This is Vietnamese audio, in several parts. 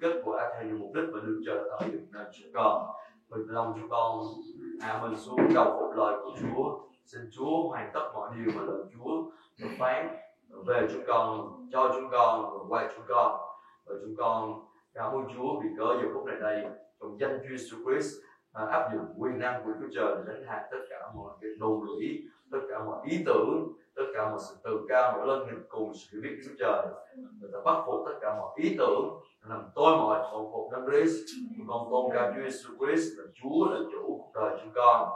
kết quả theo những mục đích và đức trời tới được nên chúng con. Mình lòng chúng con. Hạ mình xuống đầu phục lời của Chúa. Xin Chúa hoàn tất mọi điều mà lời Chúa được phán. Về chúng con cho chúng con và quay chúng con. Và chúng con cảm ơn Chúa vì cớ giờ phút này đây. Trong danh Chúa Jesus Christ à, áp dụng quyền năng của Chúa Trời để đánh hạ tất cả mọi cái đồn lũy tất cả mọi ý tưởng tất cả mọi sự tự cao mỗi lần mình cùng sự biết Chúa Trời. Người ta bắt phục tất cả mọi ý tưởng làm tôi mọi phục phục Đấng Christ. Con tôn cao Chúa Jesus Christ là Chúa, là chủ cuộc đời chúng con.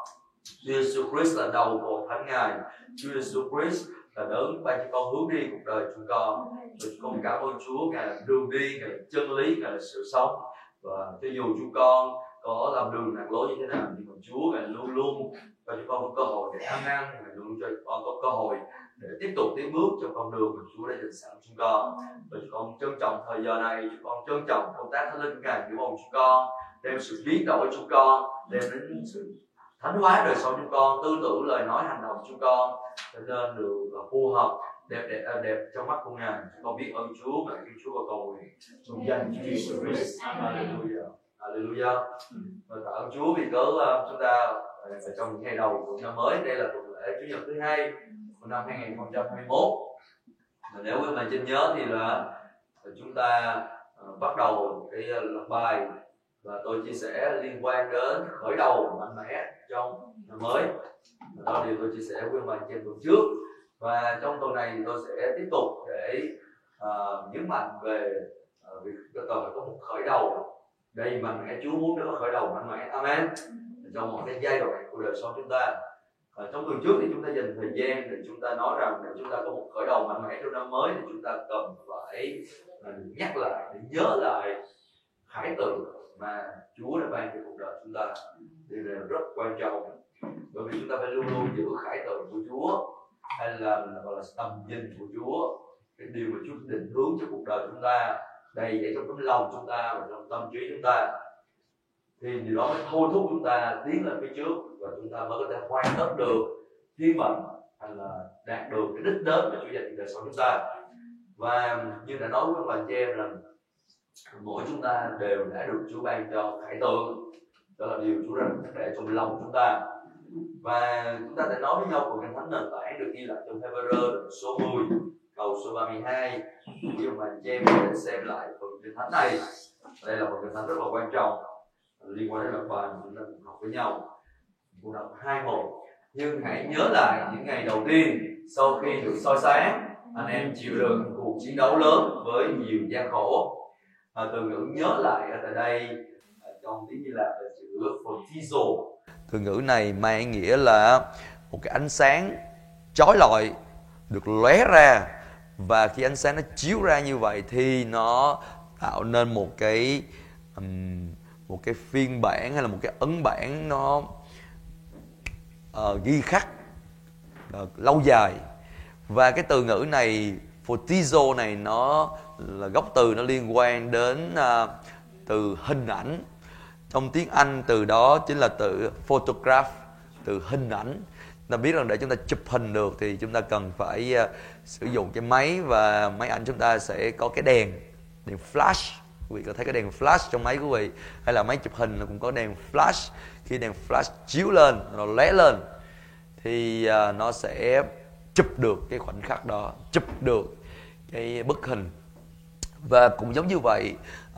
Chúa Jesus Christ là đầu của thánh ngài. Chúa Jesus Christ là đấng ban cho con hướng đi cuộc đời chúng con. Và con cảm ơn Chúa, ngài là đường đi, ngài là chân lý, ngài là sự sống. Và cho dù chúng con có làm đường lạc lối như thế nào thì mà Chúa, ngài luôn luôn cho chúng con có cơ hội để ăn năn, ngài luôn cho con có cơ hội để tiếp tục tiến bước trong con đường mà Chúa đã dành sẵn chúng con. Và chúng con trân trọng thời giờ này chúng con trân trọng công tác thánh linh ngài của ông chúng con đem sự biến đổi chúng con đem đến sự thánh hóa đời sống chúng con tư tưởng lời nói hành động chúng con. Trở nên được phù hợp đẹp đẹp à, đẹp trong mắt của ngài. Chúng con biết ơn Chúa và kêu Chúa và cầu nguyện trong danh Chúa Jesus Christ. Hallelujah. Hallelujah. Và tạ ơn Chúa vì cớ uh, chúng ta ở trong những ngày đầu của năm mới đây là tuần lễ Chủ nhật thứ hai của năm 2021 và nếu quý bạn trên nhớ thì là chúng ta ờ, bắt đầu cái ờ, bài và tôi chia sẻ liên quan đến khởi đầu mạnh mẽ trong năm mới. Đó là điều tôi chia sẻ với bạn trên tuần trước. Và trong tuần này tôi sẽ tiếp tục để uh, nhấn mạnh về uh, việc cần phải có một khởi đầu. Đây mạnh mẽ Chúa muốn nó có khởi đầu mạnh mẽ. Amen. Trong một cái giai đoạn của đời sống chúng ta ở trong tuần trước thì chúng ta dành thời gian để chúng ta nói rằng để chúng ta có một khởi đầu mạnh mẽ trong năm mới thì chúng ta cần phải ờ, nhắc lại để nhớ lại khải tượng mà Chúa đã ban cho cuộc đời chúng ta. Điều này rất quan trọng. Bởi vì chúng ta phải luôn luôn giữ khải tượng của Chúa hay là gọi là tầm nhìn của Chúa, cái điều mà Chúa định hướng cho cuộc đời chúng ta, đầy dẫy trong tấm lòng chúng ta và trong tâm trí chúng ta. Thì điều đó mới thôi thúc chúng ta tiến lên phía trước và chúng ta mới có thể hoàn tất được thiên mệnh hay là đạt được cái đích đến mà Chúa dành cho đời sống chúng ta. Và như đã nói với bạn chị em rằng, mỗi chúng ta đều đã được Chúa ban cho khải tượng. Đó là điều Chúa rằng để trong lòng chúng ta. Và chúng ta đã nói với nhau của kinh thánh nền tảng được ghi lại trong Hebrew, số 10 câu số 32 khi mà anh chị em xem lại phần kinh thánh này. Đây là một kinh thánh rất là quan trọng, liên quan đến luật bài chúng ta cùng học với nhau cùng đọc hai một nhưng hãy nhớ lại những ngày đầu tiên sau khi được soi sáng anh em chịu đựng cuộc chiến đấu lớn với nhiều gian khổ. À, từ ngữ nhớ lại ở tại đây à, trong tiếng Hy Lạp là chữ photizo từ ngữ này mang nghĩa là một cái ánh sáng chói lọi được lóe ra và khi ánh sáng nó chiếu ra như vậy thì nó tạo nên một cái um, một cái phiên bản hay là một cái ấn bản nó uh, ghi khắc uh, lâu dài. Và cái từ ngữ này photizo này nó là gốc từ nó liên quan đến uh, từ hình ảnh. Trong tiếng Anh từ đó chính là từ photograph từ hình ảnh. Ta biết rằng để chúng ta chụp hình được thì chúng ta cần phải uh, sử dụng cái máy và máy ảnh chúng ta sẽ có cái đèn đèn flash. Quý vị có thấy cái đèn flash trong máy của quý vị? Hay là máy chụp hình cũng có đèn flash? Khi đèn flash chiếu lên nó lóe lên thì uh, nó sẽ chụp được cái khoảnh khắc đó chụp được cái bức hình. Và cũng giống như vậy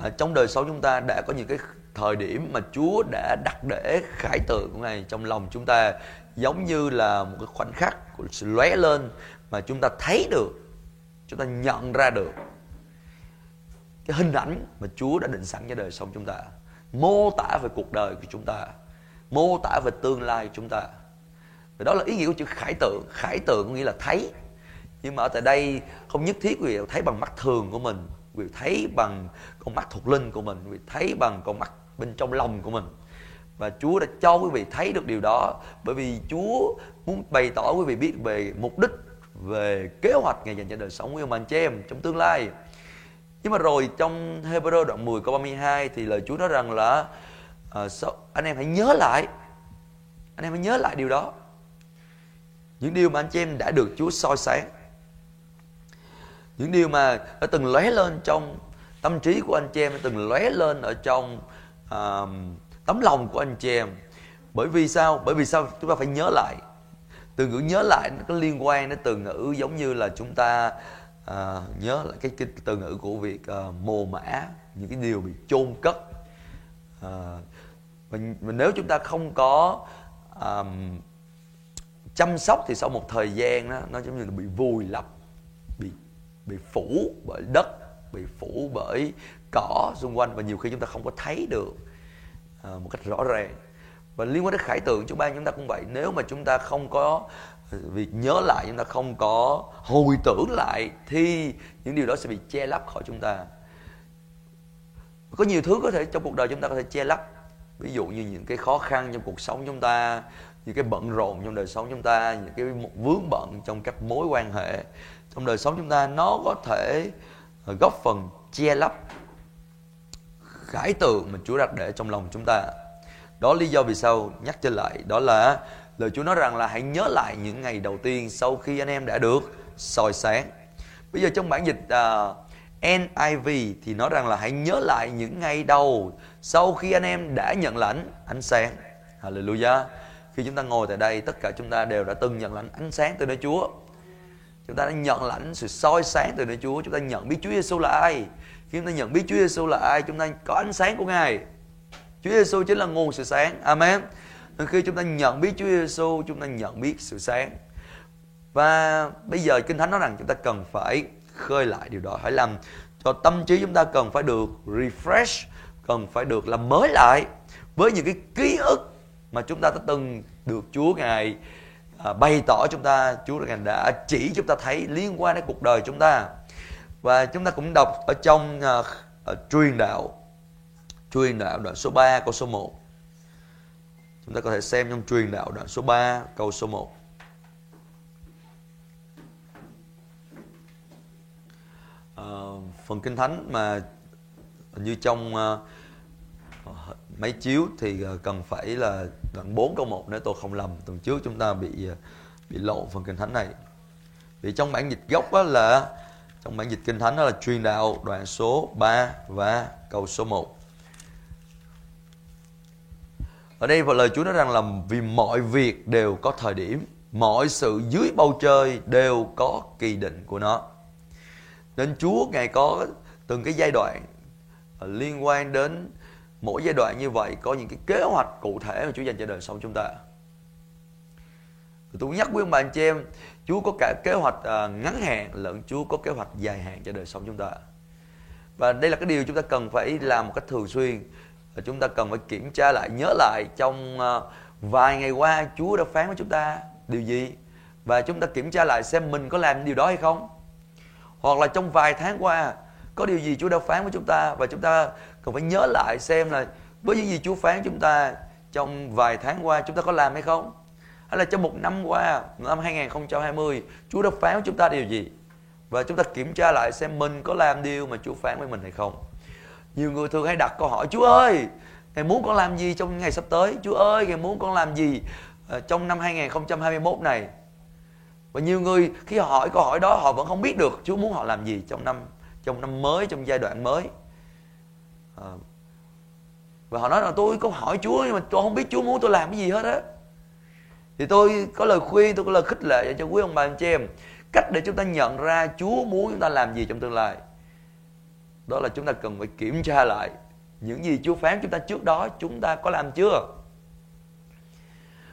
uh, trong đời sống chúng ta đã có những cái thời điểm mà Chúa đã đặt để khải tượng ngài trong lòng chúng ta giống như là một cái khoảnh khắc của sự lóe lên mà chúng ta thấy được chúng ta nhận ra được cái hình ảnh mà Chúa đã định sẵn cho đời sống chúng ta mô tả về cuộc đời của chúng ta mô tả về tương lai của chúng ta. Và đó là ý nghĩa của chữ khải tượng. Khải tượng có nghĩa là thấy. Nhưng mà ở tại đây không nhất thiết quý vị thấy bằng mắt thường của mình. Quý vị thấy bằng con mắt thuộc linh của mình. Quý vị thấy bằng con mắt bên trong lòng của mình. Và Chúa đã cho quý vị thấy được điều đó bởi vì Chúa muốn bày tỏ quý vị biết về mục đích, về kế hoạch ngày dành cho đời sống của anh chị em trong tương lai. Nhưng mà rồi trong Hebrew đoạn 10 câu 32 thì lời Chúa nói rằng là uh, so, anh em hãy nhớ lại. Anh em hãy nhớ lại điều đó. Những điều mà anh chị em đã được Chúa soi sáng. Những điều mà đã từng lóe lên trong tâm trí của anh chị em đã từng lóe lên ở trong uh, tấm lòng của anh chị em. Bởi vì sao? Bởi vì sao chúng ta phải nhớ lại? Từ ngữ nhớ lại nó có liên quan đến từ ngữ giống như là chúng ta uh, nhớ lại cái, cái từ ngữ của việc uh, mồ mã những cái điều bị chôn cất. Uh, và, và nếu chúng ta không có um, chăm sóc thì sau một thời gian đó, nó giống như là bị vùi lấp bị bị phủ bởi đất bị phủ bởi cỏ xung quanh và nhiều khi chúng ta không có thấy được uh, một cách rõ ràng. Và liên quan đến khải tượng chúng ban chúng ta cũng vậy. Nếu mà chúng ta không có ờ, việc nhớ lại chúng ta không có hồi tưởng lại thì những điều đó sẽ bị che lấp khỏi chúng ta. Có nhiều thứ có thể trong cuộc đời chúng ta có thể che lấp ví dụ như những cái khó khăn trong cuộc sống chúng ta những cái bận rộn trong đời sống chúng ta những cái vướng bận trong các mối quan hệ trong đời sống chúng ta nó có thể ờ, góp phần che lấp khải tượng mà Chúa đặt để trong lòng chúng ta. Đó lý do vì sao nhắc trở lại đó là lời Chúa nói rằng là hãy nhớ lại những ngày đầu tiên sau khi anh em đã được soi sáng. Bây giờ trong bản dịch à, uh, NIV thì nói rằng là hãy nhớ lại những ngày đầu sau khi anh em đã nhận lãnh ánh sáng, Hallelujah, khi chúng ta ngồi tại đây, tất cả chúng ta đều đã từng nhận lãnh ánh sáng từ nơi Chúa. Chúng ta đã nhận lãnh sự soi sáng từ nơi Chúa, chúng ta nhận biết Chúa Giêsu là ai. Khi chúng ta nhận biết Chúa Giêsu là ai, chúng ta có ánh sáng của Ngài. Chúa Giêsu chính là nguồn sự sáng. Amen. Nên khi chúng ta nhận biết Chúa Giêsu chúng ta nhận biết sự sáng. Và bây giờ Kinh Thánh nói rằng chúng ta cần phải khơi lại điều đó. Hãy làm cho tâm trí chúng ta cần phải được refresh cần phải được làm mới lại với những cái ký ức mà chúng ta đã từng được Chúa ngài à, bày tỏ chúng ta. Chúa ngài đã chỉ chúng ta thấy liên quan đến cuộc đời chúng ta. Và chúng ta cũng đọc ở trong uh, uh, truyền đạo truyền đạo đoạn số 3 câu số 1 chúng ta có thể xem trong truyền đạo đoạn số 3 câu số 1 uh, ờ, phần kinh thánh mà như trong uh, Ờ, máy chiếu thì ờ, cần phải là đoạn 4 câu 1 nếu tôi không lầm. Tuần trước chúng ta bị ờ, bị lộ phần kinh thánh này. Vì trong bản dịch gốc đó là, trong bản dịch kinh thánh đó là truyền đạo đoạn số 3 và câu số 1 ở đây và lời Chúa nói rằng là vì mọi việc đều có thời điểm, mọi sự dưới bầu trời đều có kỳ định của nó. Nên Chúa Ngài có từng cái giai đoạn liên quan đến mỗi giai đoạn như vậy có những cái kế hoạch cụ thể mà Chúa dành cho đời sống chúng ta. Tôi nhắc với ông bà anh chị em, Chúa có cả kế hoạch à, ngắn hạn lẫn Chúa có kế hoạch dài hạn cho đời sống chúng ta. Và đây là cái điều chúng ta cần phải làm một cách thường xuyên. Và chúng ta cần phải kiểm tra lại, nhớ lại trong à, vài ngày qua Chúa đã phán với chúng ta điều gì và chúng ta kiểm tra lại xem mình có làm điều đó hay không hoặc là trong vài tháng qua có điều gì Chúa đã phán với chúng ta? Và chúng ta cần phải nhớ lại xem là với những gì Chúa phán chúng ta trong vài tháng qua, chúng ta có làm hay không? Hay là trong một năm qua, năm 2020 Chúa đã phán với chúng ta điều gì? Và chúng ta kiểm tra lại xem mình có làm điều mà Chúa phán với mình hay không. Nhiều người thường hay đặt câu hỏi, Chúa ơi, Ngài muốn con làm gì trong ngày sắp tới? Chúa ơi, Ngài muốn con làm gì ờ, trong năm 2021 này? Và nhiều người khi họ hỏi câu hỏi đó, họ vẫn không biết được Chúa muốn họ làm gì trong năm trong năm mới trong giai đoạn mới. À, và họ nói là tôi có hỏi Chúa nhưng mà tôi không biết Chúa muốn tôi làm cái gì hết á. Thì tôi có lời khuyên tôi có lời khích lệ cho quý ông bà anh chị em cách để chúng ta nhận ra Chúa muốn chúng ta làm gì trong tương lai. Đó là chúng ta cần phải kiểm tra lại những gì Chúa phán chúng ta trước đó chúng ta có làm chưa?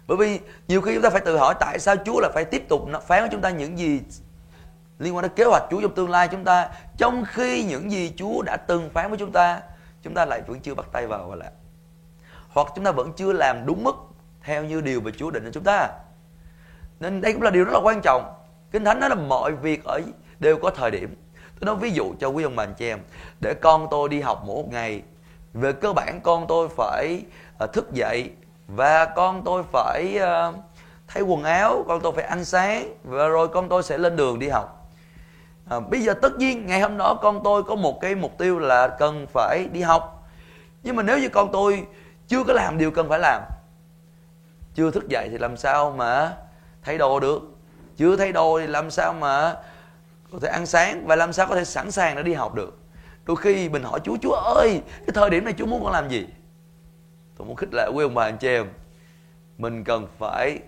Bởi vì nhiều khi chúng ta phải tự hỏi tại sao Chúa là phải tiếp tục phán với chúng ta những gì liên quan đến kế hoạch Chúa trong tương lai chúng ta trong khi những gì Chúa đã từng phán với chúng ta chúng ta lại vẫn chưa bắt tay vào và làm hoặc chúng ta vẫn chưa làm đúng mức theo như điều mà Chúa định cho chúng ta. Nên đây cũng là điều rất là quan trọng. Kinh thánh nói là mọi việc ở đều có thời điểm. Tôi nói ví dụ cho quý ông bà anh chị em để con tôi đi học mỗi ngày về cơ bản con tôi phải ờ, thức dậy và con tôi phải uh, thay quần áo con tôi phải ăn sáng và rồi con tôi sẽ lên đường đi học à, bây giờ tất nhiên ngày hôm đó con tôi có một cái mục tiêu là cần phải đi học. Nhưng mà nếu như con tôi chưa có làm điều cần phải làm chưa thức dậy thì làm sao mà thay đồ được? Chưa thay đồ thì làm sao mà có thể ăn sáng và làm sao có thể sẵn sàng để đi học được? Đôi khi mình hỏi chúa chúa ơi cái thời điểm này chúa muốn con làm gì? Tôi muốn khích lệ quý ông bà anh chị em mình cần phải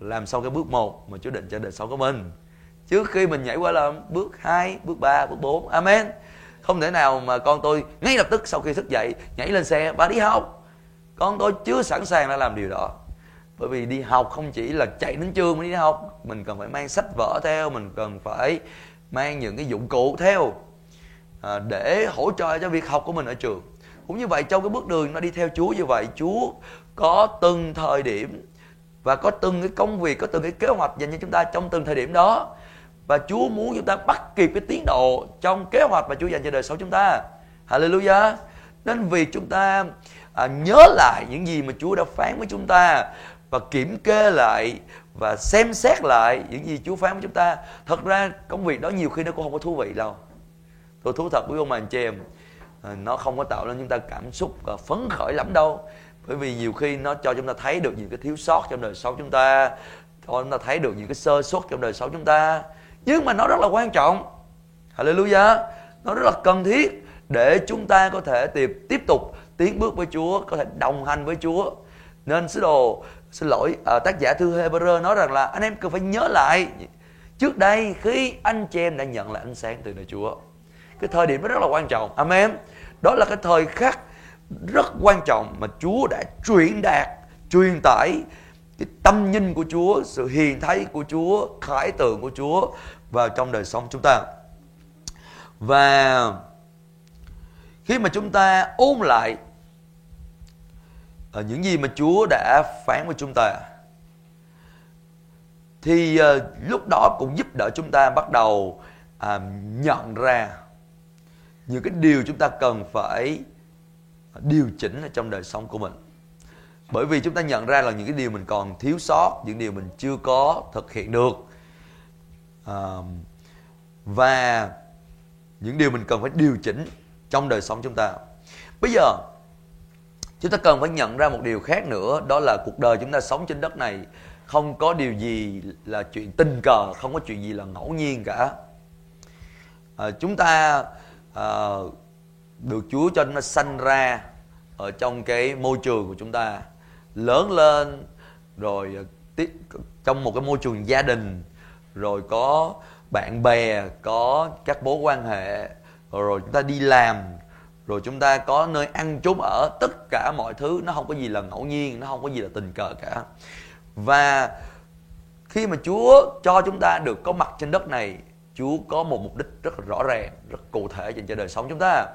làm xong cái bước một mà chúa định cho đời sống của mình trước khi mình nhảy qua làm bước 2, bước 3, bước 4 amen. Không thể nào mà con tôi ngay lập tức sau khi thức dậy nhảy lên xe và đi học. Con tôi chưa sẵn sàng để làm điều đó. Bởi vì đi học không chỉ là chạy đến trường mới đi học mình cần phải mang sách vở theo mình cần phải mang những cái dụng cụ theo à, để hỗ trợ cho việc học của mình ở trường. Cũng như vậy trong cái bước đường nó đi theo Chúa như vậy Chúa có từng thời điểm và có từng cái công việc có từng cái kế hoạch dành cho chúng ta trong từng thời điểm đó và Chúa muốn chúng ta bắt kịp cái tiến độ trong kế hoạch mà Chúa dành cho đời sống chúng ta. Hallelujah. Nên vì chúng ta à, nhớ lại những gì mà Chúa đã phán với chúng ta và kiểm kê lại và xem xét lại những gì Chúa phán với chúng ta thật ra công việc đó nhiều khi nó cũng không có thú vị đâu. Tôi thú thật với ông bà anh chị em à, nó không có tạo nên chúng ta cảm xúc và phấn khởi lắm đâu. Bởi vì nhiều khi nó cho chúng ta thấy được những cái thiếu sót trong đời sống chúng ta cho chúng ta thấy được những cái sơ suất trong đời sống chúng ta nhưng mà nó rất là quan trọng. Hallelujah. Nó rất là cần thiết để chúng ta có thể tiếp tiếp tục tiến bước với Chúa có thể đồng hành với Chúa. Nên sứ đồ xin lỗi à, tác giả thư Hebrew nói rằng là anh em cần phải nhớ lại trước đây khi anh chị em đã nhận lại ánh sáng từ nơi Chúa. Cái thời điểm đó rất là quan trọng. Amen. Đó là cái thời khắc rất quan trọng mà Chúa đã truyền đạt truyền tải cái tâm nhìn của Chúa sự hiền thấy của Chúa khải tượng của Chúa vào trong đời sống chúng ta. Và khi mà chúng ta ôn lại ờ, những gì mà Chúa đã phán với chúng ta thì uh, lúc đó cũng giúp đỡ chúng ta bắt đầu uh, nhận ra những cái điều chúng ta cần phải ờ, điều chỉnh ở trong đời sống của mình bởi vì chúng ta nhận ra là những cái điều mình còn thiếu sót những điều mình chưa có thực hiện được. À, và những điều mình cần phải điều chỉnh trong đời sống chúng ta. Bây giờ chúng ta cần phải nhận ra một điều khác nữa đó là cuộc đời chúng ta sống trên đất này không có điều gì là chuyện tình cờ không có chuyện gì là ngẫu nhiên cả. À, chúng ta à, được Chúa cho nó sanh ra ở trong cái môi trường của chúng ta lớn lên, rồi ờ, trong một cái môi trường gia đình, rồi có bạn bè, có các mối quan hệ, rồi chúng ta đi làm, rồi chúng ta có nơi ăn trốn ở, tất cả mọi thứ nó không có gì là ngẫu nhiên, nó không có gì là tình cờ cả. Và khi mà Chúa cho chúng ta được có mặt trên đất này, Chúa có một mục đích rất là rõ ràng, rất cụ thể dành cho đời sống chúng ta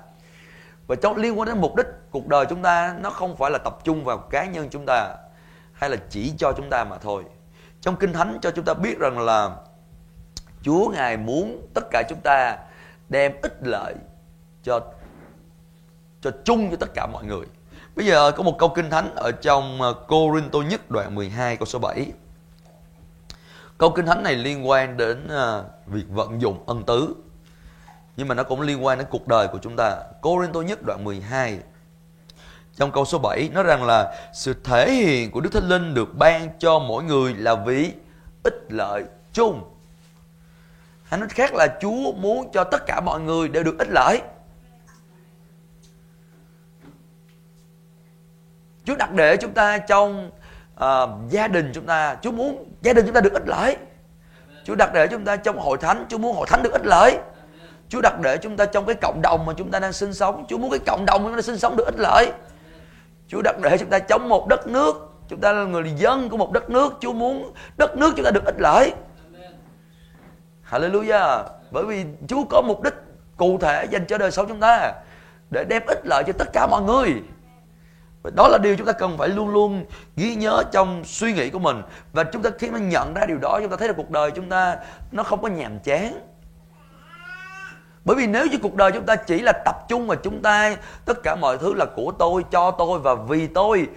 và trong liên quan đến mục đích cuộc đời chúng ta, nó không phải là tập trung vào cá nhân chúng ta, hay là chỉ cho chúng ta mà thôi trong kinh thánh cho chúng ta biết rằng là Chúa ngài muốn tất cả chúng ta đem ích lợi cho cho chung cho tất cả mọi người. Bây giờ có một câu kinh thánh ở trong ờ, Corinto Cô Tô nhất đoạn 12 câu số 7. Câu kinh thánh này liên quan đến ờ, việc vận dụng ân tứ. Nhưng mà nó cũng liên quan đến cuộc đời của chúng ta. Cô Rinh Tô nhất đoạn 12 trong câu số 7 nói rằng là sự thể hiện của Đức Thánh Linh được ban cho mỗi người là vì ích lợi chung. Hay nói khác là Chúa muốn cho tất cả mọi người đều được ích lợi. Chúa đặt để chúng ta trong uh, gia đình chúng ta Chúa muốn gia đình chúng ta được ích lợi Chúa đặt để chúng ta trong hội thánh Chúa muốn hội thánh được ích lợi Chúa đặt để chúng ta trong cái cộng đồng mà chúng ta đang sinh sống Chúa muốn cái cộng đồng chúng ta sinh sống được ích lợi Chúa đặt để chúng ta trong một đất nước Chúng ta là người dân của một đất nước Chúa muốn đất nước chúng ta được ích lợi Hallelujah Bởi vì Chúa có mục đích cụ thể dành cho đời sống chúng ta Để đem ích lợi cho tất cả mọi người và đó là điều chúng ta cần phải luôn luôn ghi nhớ trong suy nghĩ của mình và chúng ta khi mà nhận ra điều đó chúng ta thấy là cuộc đời chúng ta nó không có nhàm chán bởi vì nếu như cuộc đời chúng ta chỉ là tập trung mà chúng ta, tất cả mọi thứ là của tôi, cho tôi và vì tôi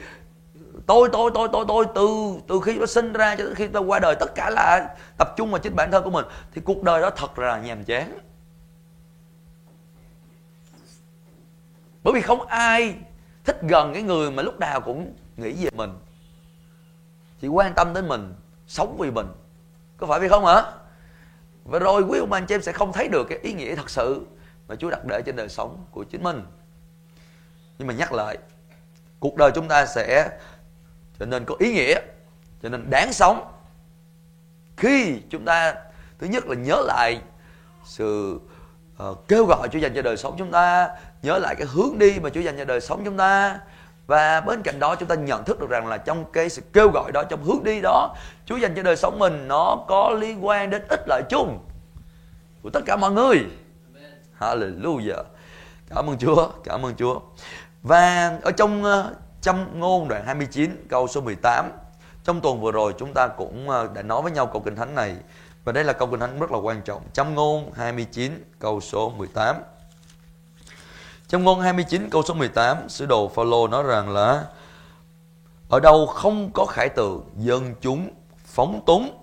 tôi tôi tôi tôi tôi, từ từ khi tôi sinh ra cho đến khi tôi qua đời, tất cả là tập trung vào chính bản thân của mình, thì cuộc đời đó thật là nhàm chán. Bởi vì không ai thích gần cái người mà lúc nào cũng nghĩ về mình, chỉ quan tâm đến mình, sống vì mình. Có phải vậy không hả? Và rồi quý ông anh chị em sẽ không thấy được cái ý nghĩa thật sự mà Chúa đặt để trên đời sống của chính mình. Nhưng mà nhắc lại cuộc đời chúng ta sẽ trở nên có ý nghĩa trở nên đáng sống khi chúng ta thứ nhất là nhớ lại sự uh, kêu gọi Chúa dành cho đời sống chúng ta nhớ lại cái hướng đi mà Chúa dành cho đời sống chúng ta và bên cạnh đó chúng ta nhận thức được rằng là trong cái sự kêu gọi đó trong hướng đi đó Chúa dành cho đời sống mình nó có liên quan đến ích lợi chung của tất cả mọi người. Hallelujah. Cảm ơn Chúa cảm ơn Chúa. Và ở trong uh, trong ngôn đoạn 29 câu số 18 trong tuần vừa rồi chúng ta cũng ờ, đã nói với nhau câu kinh thánh này. Và đây là câu kinh thánh rất là quan trọng. Trong ngôn 29 câu số 18 trong ngôn 29 câu số 18, sứ đồ Phaolô nói rằng là ở đâu không có khải từ dân chúng phóng túng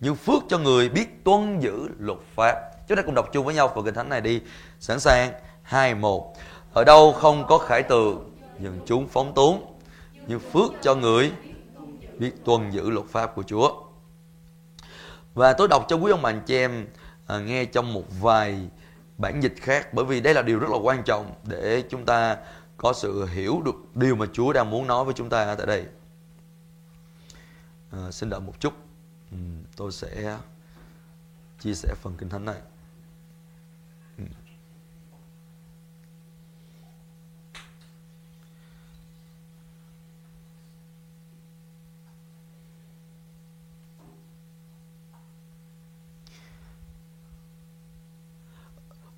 như phước cho người biết tuân giữ luật pháp. Chúng ta cùng đọc chung với nhau phần kinh thánh này đi. Sẵn sàng 2 1. Ở đâu không có khải từ dân chúng phóng túng như phước cho người biết tuân giữ luật pháp của Chúa. Và tôi đọc cho quý ông bà anh chị em à, nghe trong một vài bản dịch khác bởi vì đây là điều rất là quan trọng để chúng ta có sự hiểu được điều mà Chúa đang muốn nói với chúng ta tại đây. À, xin đợi một chút, ừ, tôi sẽ chia sẻ phần kinh thánh này.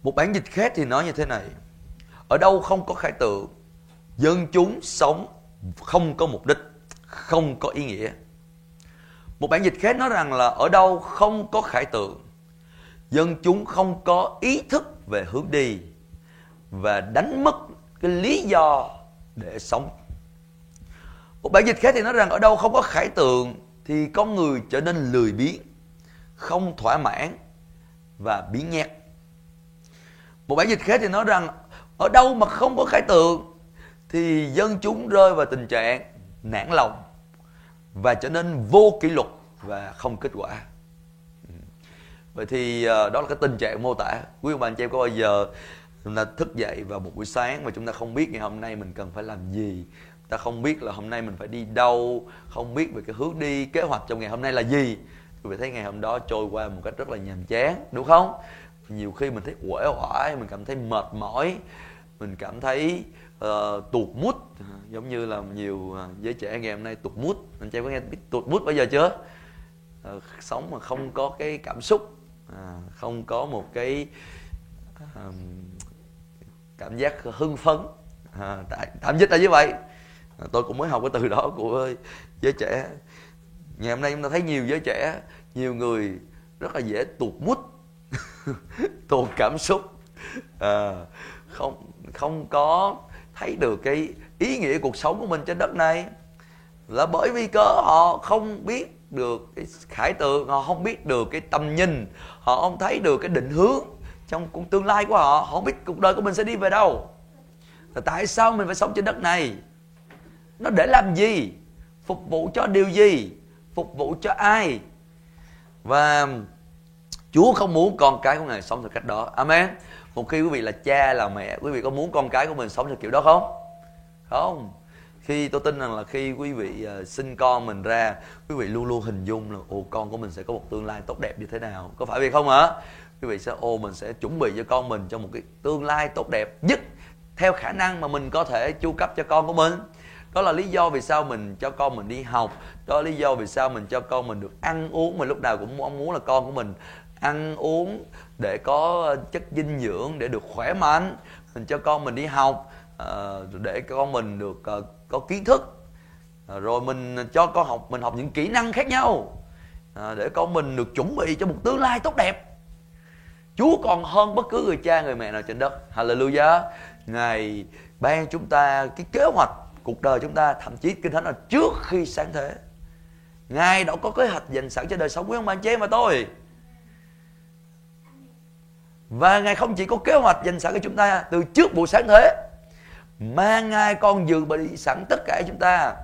Một bản dịch khác thì nói như thế này. Ở đâu không có khải tượng, dân chúng sống không có mục đích, không có ý nghĩa. Một bản dịch khác nói rằng là ở đâu không có khải tượng, dân chúng không có ý thức về hướng đi và đánh mất cái lý do để sống. Một bản dịch khác thì nói rằng ở đâu không có khải tượng thì con người trở nên lười biếng, không thỏa mãn và biến nhát một bản dịch khác thì nói rằng, ở đâu mà không có khải tượng? Thì dân chúng rơi vào tình trạng nản lòng và trở nên vô kỷ luật và không kết quả. Ừ. Vậy thì ờ, đó là cái tình trạng mô tả. Quý ông bà, anh chị em có bao giờ chúng ta thức dậy vào một buổi sáng mà chúng ta không biết ngày hôm nay mình cần phải làm gì? Ta không biết là hôm nay mình phải đi đâu, không biết về cái hướng đi, kế hoạch trong ngày hôm nay là gì? Quý vị thấy ngày hôm đó trôi qua một cách rất là nhàm chán, đúng không? Nhiều khi mình thấy uể oải mình cảm thấy mệt mỏi mình cảm thấy ờ, uh, tụt mút. Giống như là nhiều ờ, giới trẻ ngày hôm nay tụt mút. Anh chị có nghe biết tụt mút bây giờ chưa? Uh, sống mà không có cái cảm xúc uh, không có một cái uh, cảm giác hưng phấn. Uh, tạm dịch là như vậy. Uh, tôi cũng mới học cái từ đó của giới trẻ. Ngày hôm nay chúng ta thấy nhiều giới trẻ nhiều người rất là dễ tụt mút. tuột cảm xúc. À, không không có thấy được cái ý nghĩa cuộc sống của mình trên đất này. Là bởi vì cớ họ không biết được cái khải tượng họ không biết được cái tầm nhìn họ không thấy được cái định hướng trong cuộc tương lai của họ. Họ không biết cuộc đời của mình sẽ đi về đâu. Là tại sao mình phải sống trên đất này? Nó để làm gì? Phục vụ cho điều gì? Phục vụ cho ai? Và Chúa không muốn con cái của Ngài sống theo cách đó. Amen. Một khi quý vị là cha là mẹ, quý vị có muốn con cái của mình sống theo kiểu đó không? Không. Khi tôi tin rằng là khi quý vị uh, sinh con mình ra, quý vị luôn luôn hình dung là ồ con của mình sẽ có một tương lai tốt đẹp như thế nào. Có phải vậy không hả? Quý vị sẽ ô mình sẽ chuẩn bị cho con mình cho một cái tương lai tốt đẹp nhất theo khả năng mà mình có thể chu cấp cho con của mình đó là lý do vì sao mình cho con mình đi học đó là lý do vì sao mình cho con mình được ăn uống mình lúc nào cũng mong muốn là con của mình ăn uống để có chất dinh dưỡng để được khỏe mạnh, mình cho con mình đi học ờ, để con mình được ờ, có kiến thức. Ờ, rồi mình cho con học, mình học những kỹ năng khác nhau để con mình được chuẩn bị cho một tương lai tốt đẹp. Chúa còn hơn bất cứ người cha, người mẹ nào trên đất. Hallelujah. Ngài ban chúng ta cái kế hoạch cuộc đời chúng ta, Thậm chí kinh thánh là trước khi sáng thế. Ngài đã có kế hoạch dành sẵn cho đời sống của ông bà anh chị em và tôi và Ngài không chỉ có kế hoạch dành sẵn cho chúng ta từ trước buổi sáng thế Mà Ngài còn dự bị sẵn tất cả chúng ta.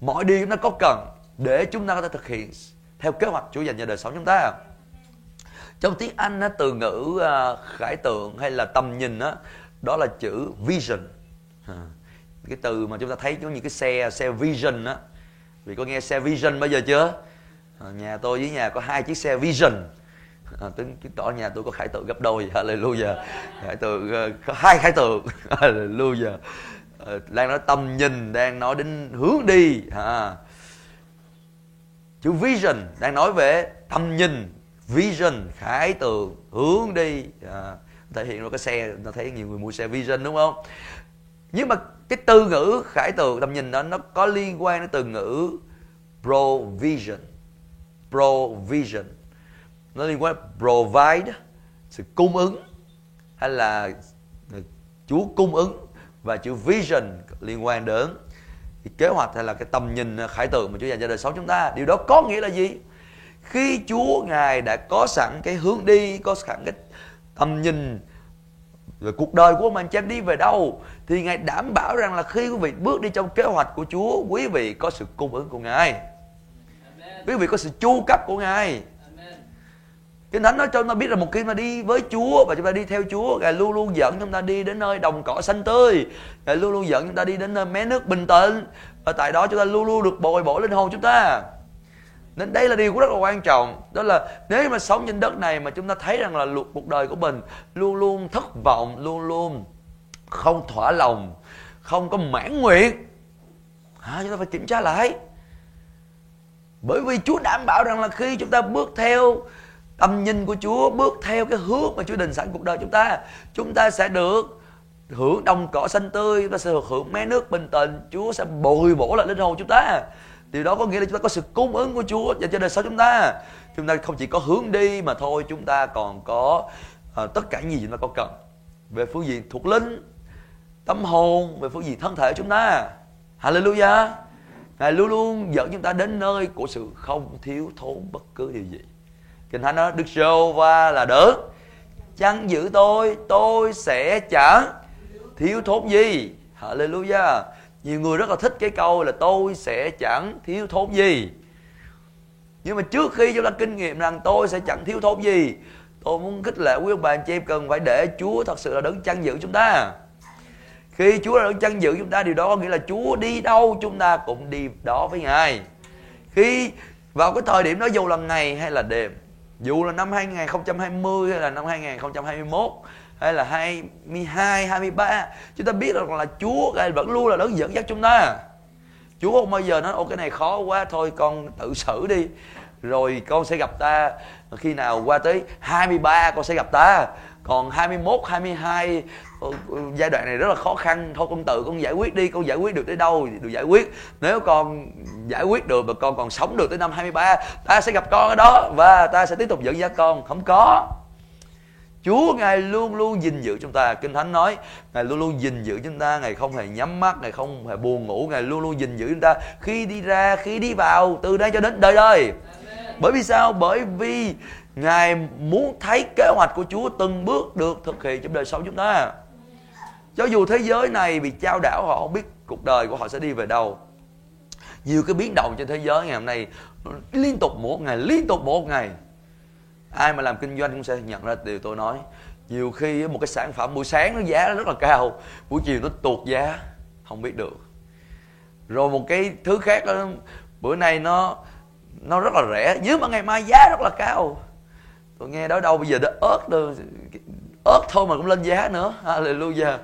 Mọi điều chúng ta có cần để chúng ta có thể thực hiện theo kế hoạch Chúa dành cho đời sống chúng ta. Trong tiếng Anh á, từ ngữ uh, khải tượng hay là tầm nhìn đó đó là chữ vision. À, cái từ mà chúng ta thấy giống như cái xe xe vision á. Vì có nghe xe vision bao giờ chưa? Ờ, nhà tôi với nhà có hai chiếc xe vision à, tính chứng tỏ nhà tôi có khải tượng gấp đôi hallelujah. Khải tượng ờ, có hai khải tượng hallelujah. Uh, đang nói tầm nhìn đang nói đến hướng đi à. chữ vision đang nói về tầm nhìn vision khải tượng hướng đi à, thể hiện rồi cái xe ta thấy nhiều người mua xe vision đúng không? Nhưng mà cái từ ngữ khải tượng tầm nhìn đó nó có liên quan đến từ ngữ provision. Provision nó liên quan, provide sự cung ứng hay là ờ, Chúa cung ứng và chữ vision liên quan đến. Cái kế hoạch hay là cái tầm nhìn ờ, khải tượng mà Chúa dành cho đời sống chúng ta, điều đó có nghĩa là gì? Khi Chúa ngài đã có sẵn cái hướng đi, có sẵn cái tầm nhìn rồi cuộc đời của mình em đi về đâu, thì ngài đảm bảo rằng là khi quý vị bước đi trong kế hoạch của Chúa, quý vị có sự cung ứng của ngài. Quý vị có sự chu cấp của ngài. Kinh Thánh nói cho chúng ta biết là một khi mà đi với Chúa và chúng ta đi theo Chúa, Ngài luôn luôn dẫn chúng ta đi đến nơi đồng cỏ xanh tươi. Ngài luôn luôn dẫn chúng ta đi đến nơi mé nước bình tĩnh. Và tại đó chúng ta luôn luôn được bồi bổ linh hồn chúng ta. Nên đây là điều rất là quan trọng. Đó là nếu mà sống trên đất này mà chúng ta thấy rằng là cuộc đời của mình luôn luôn thất vọng, luôn luôn không thỏa lòng, không có mãn nguyện. À, chúng ta phải kiểm tra lại. Bởi vì Chúa đảm bảo rằng là khi chúng ta bước theo tâm nhìn của Chúa bước theo cái hướng mà Chúa định sẵn cuộc đời chúng ta. Chúng ta sẽ được hưởng đồng cỏ xanh tươi chúng ta sẽ được hưởng mé nước bình tĩnh Chúa sẽ bồi bổ lại linh hồn chúng ta. Điều đó có nghĩa là chúng ta có sự cung ứng của Chúa dành cho đời sống chúng ta. Chúng ta không chỉ có hướng đi mà thôi chúng ta còn có à, tất cả những gì chúng ta có cần. Về phương diện thuộc linh tâm hồn về phương diện thân thể chúng ta. Hallelujah. Ngài luôn luôn dẫn chúng ta đến nơi của sự không thiếu thốn bất cứ điều gì. Kinh Thánh nói, Đức giê va là đỡ chăn giữ tôi tôi sẽ chẳng thiếu thốn gì? Hallelujah. Nhiều người rất là thích cái câu là tôi sẽ chẳng thiếu thốn gì. Nhưng mà trước khi chúng ta kinh nghiệm rằng tôi sẽ chẳng thiếu thốn gì, tôi muốn khích lệ quý ông bà anh chị em cần phải để Chúa thật sự là đấng chăn giữ chúng ta. Khi Chúa là đấng chăn giữ chúng ta, điều đó có nghĩa là Chúa đi đâu chúng ta cũng đi đó với Ngài. Khi vào cái thời điểm đó, dù là ngày hay là đêm dù là năm 2020 hay là năm 2021 hay là 22, 23 chúng ta biết rằng là Chúa vẫn luôn là đấng dẫn dắt chúng ta. Chúa không bao giờ nói ô cái này khó quá thôi con tự xử đi rồi con sẽ gặp ta. Khi nào qua tới 23 con sẽ gặp ta còn 21, 22 ờ, giai đoạn này rất là khó khăn. Thôi con tự con giải quyết đi con giải quyết được tới đâu được giải quyết. Nếu con giải quyết được và con còn sống được tới năm 23 ta sẽ gặp con ở đó và ta sẽ tiếp tục dẫn dắt con. Không có. Chúa Ngài luôn luôn gìn giữ chúng ta. Kinh Thánh nói Ngài luôn luôn gìn giữ chúng ta. Ngài không hề nhắm mắt Ngài không hề buồn ngủ. Ngài luôn luôn gìn giữ chúng ta Khi đi ra, khi đi vào Từ đây cho đến đời đời. Bởi vì sao? Bởi vì Ngài muốn thấy kế hoạch của Chúa từng bước được thực hiện trong đời sống chúng ta. Cho dù thế giới này bị trao đảo họ không biết cuộc đời của họ sẽ đi về đâu. Nhiều cái biến động trên thế giới ngày hôm nay liên tục một ngày, liên tục một ngày. Ai mà làm kinh doanh cũng sẽ nhận ra điều tôi nói. Nhiều khi một cái sản phẩm buổi sáng nó giá nó rất là cao, buổi chiều nó tuột giá, không biết được. Rồi một cái thứ khác đó, bữa nay nó nó rất là rẻ nhưng mà ngày mai giá rất là cao tôi nghe đó đâu bây giờ đã ớt đâu. Ớt thôi mà cũng lên giá nữa. Hallelujah.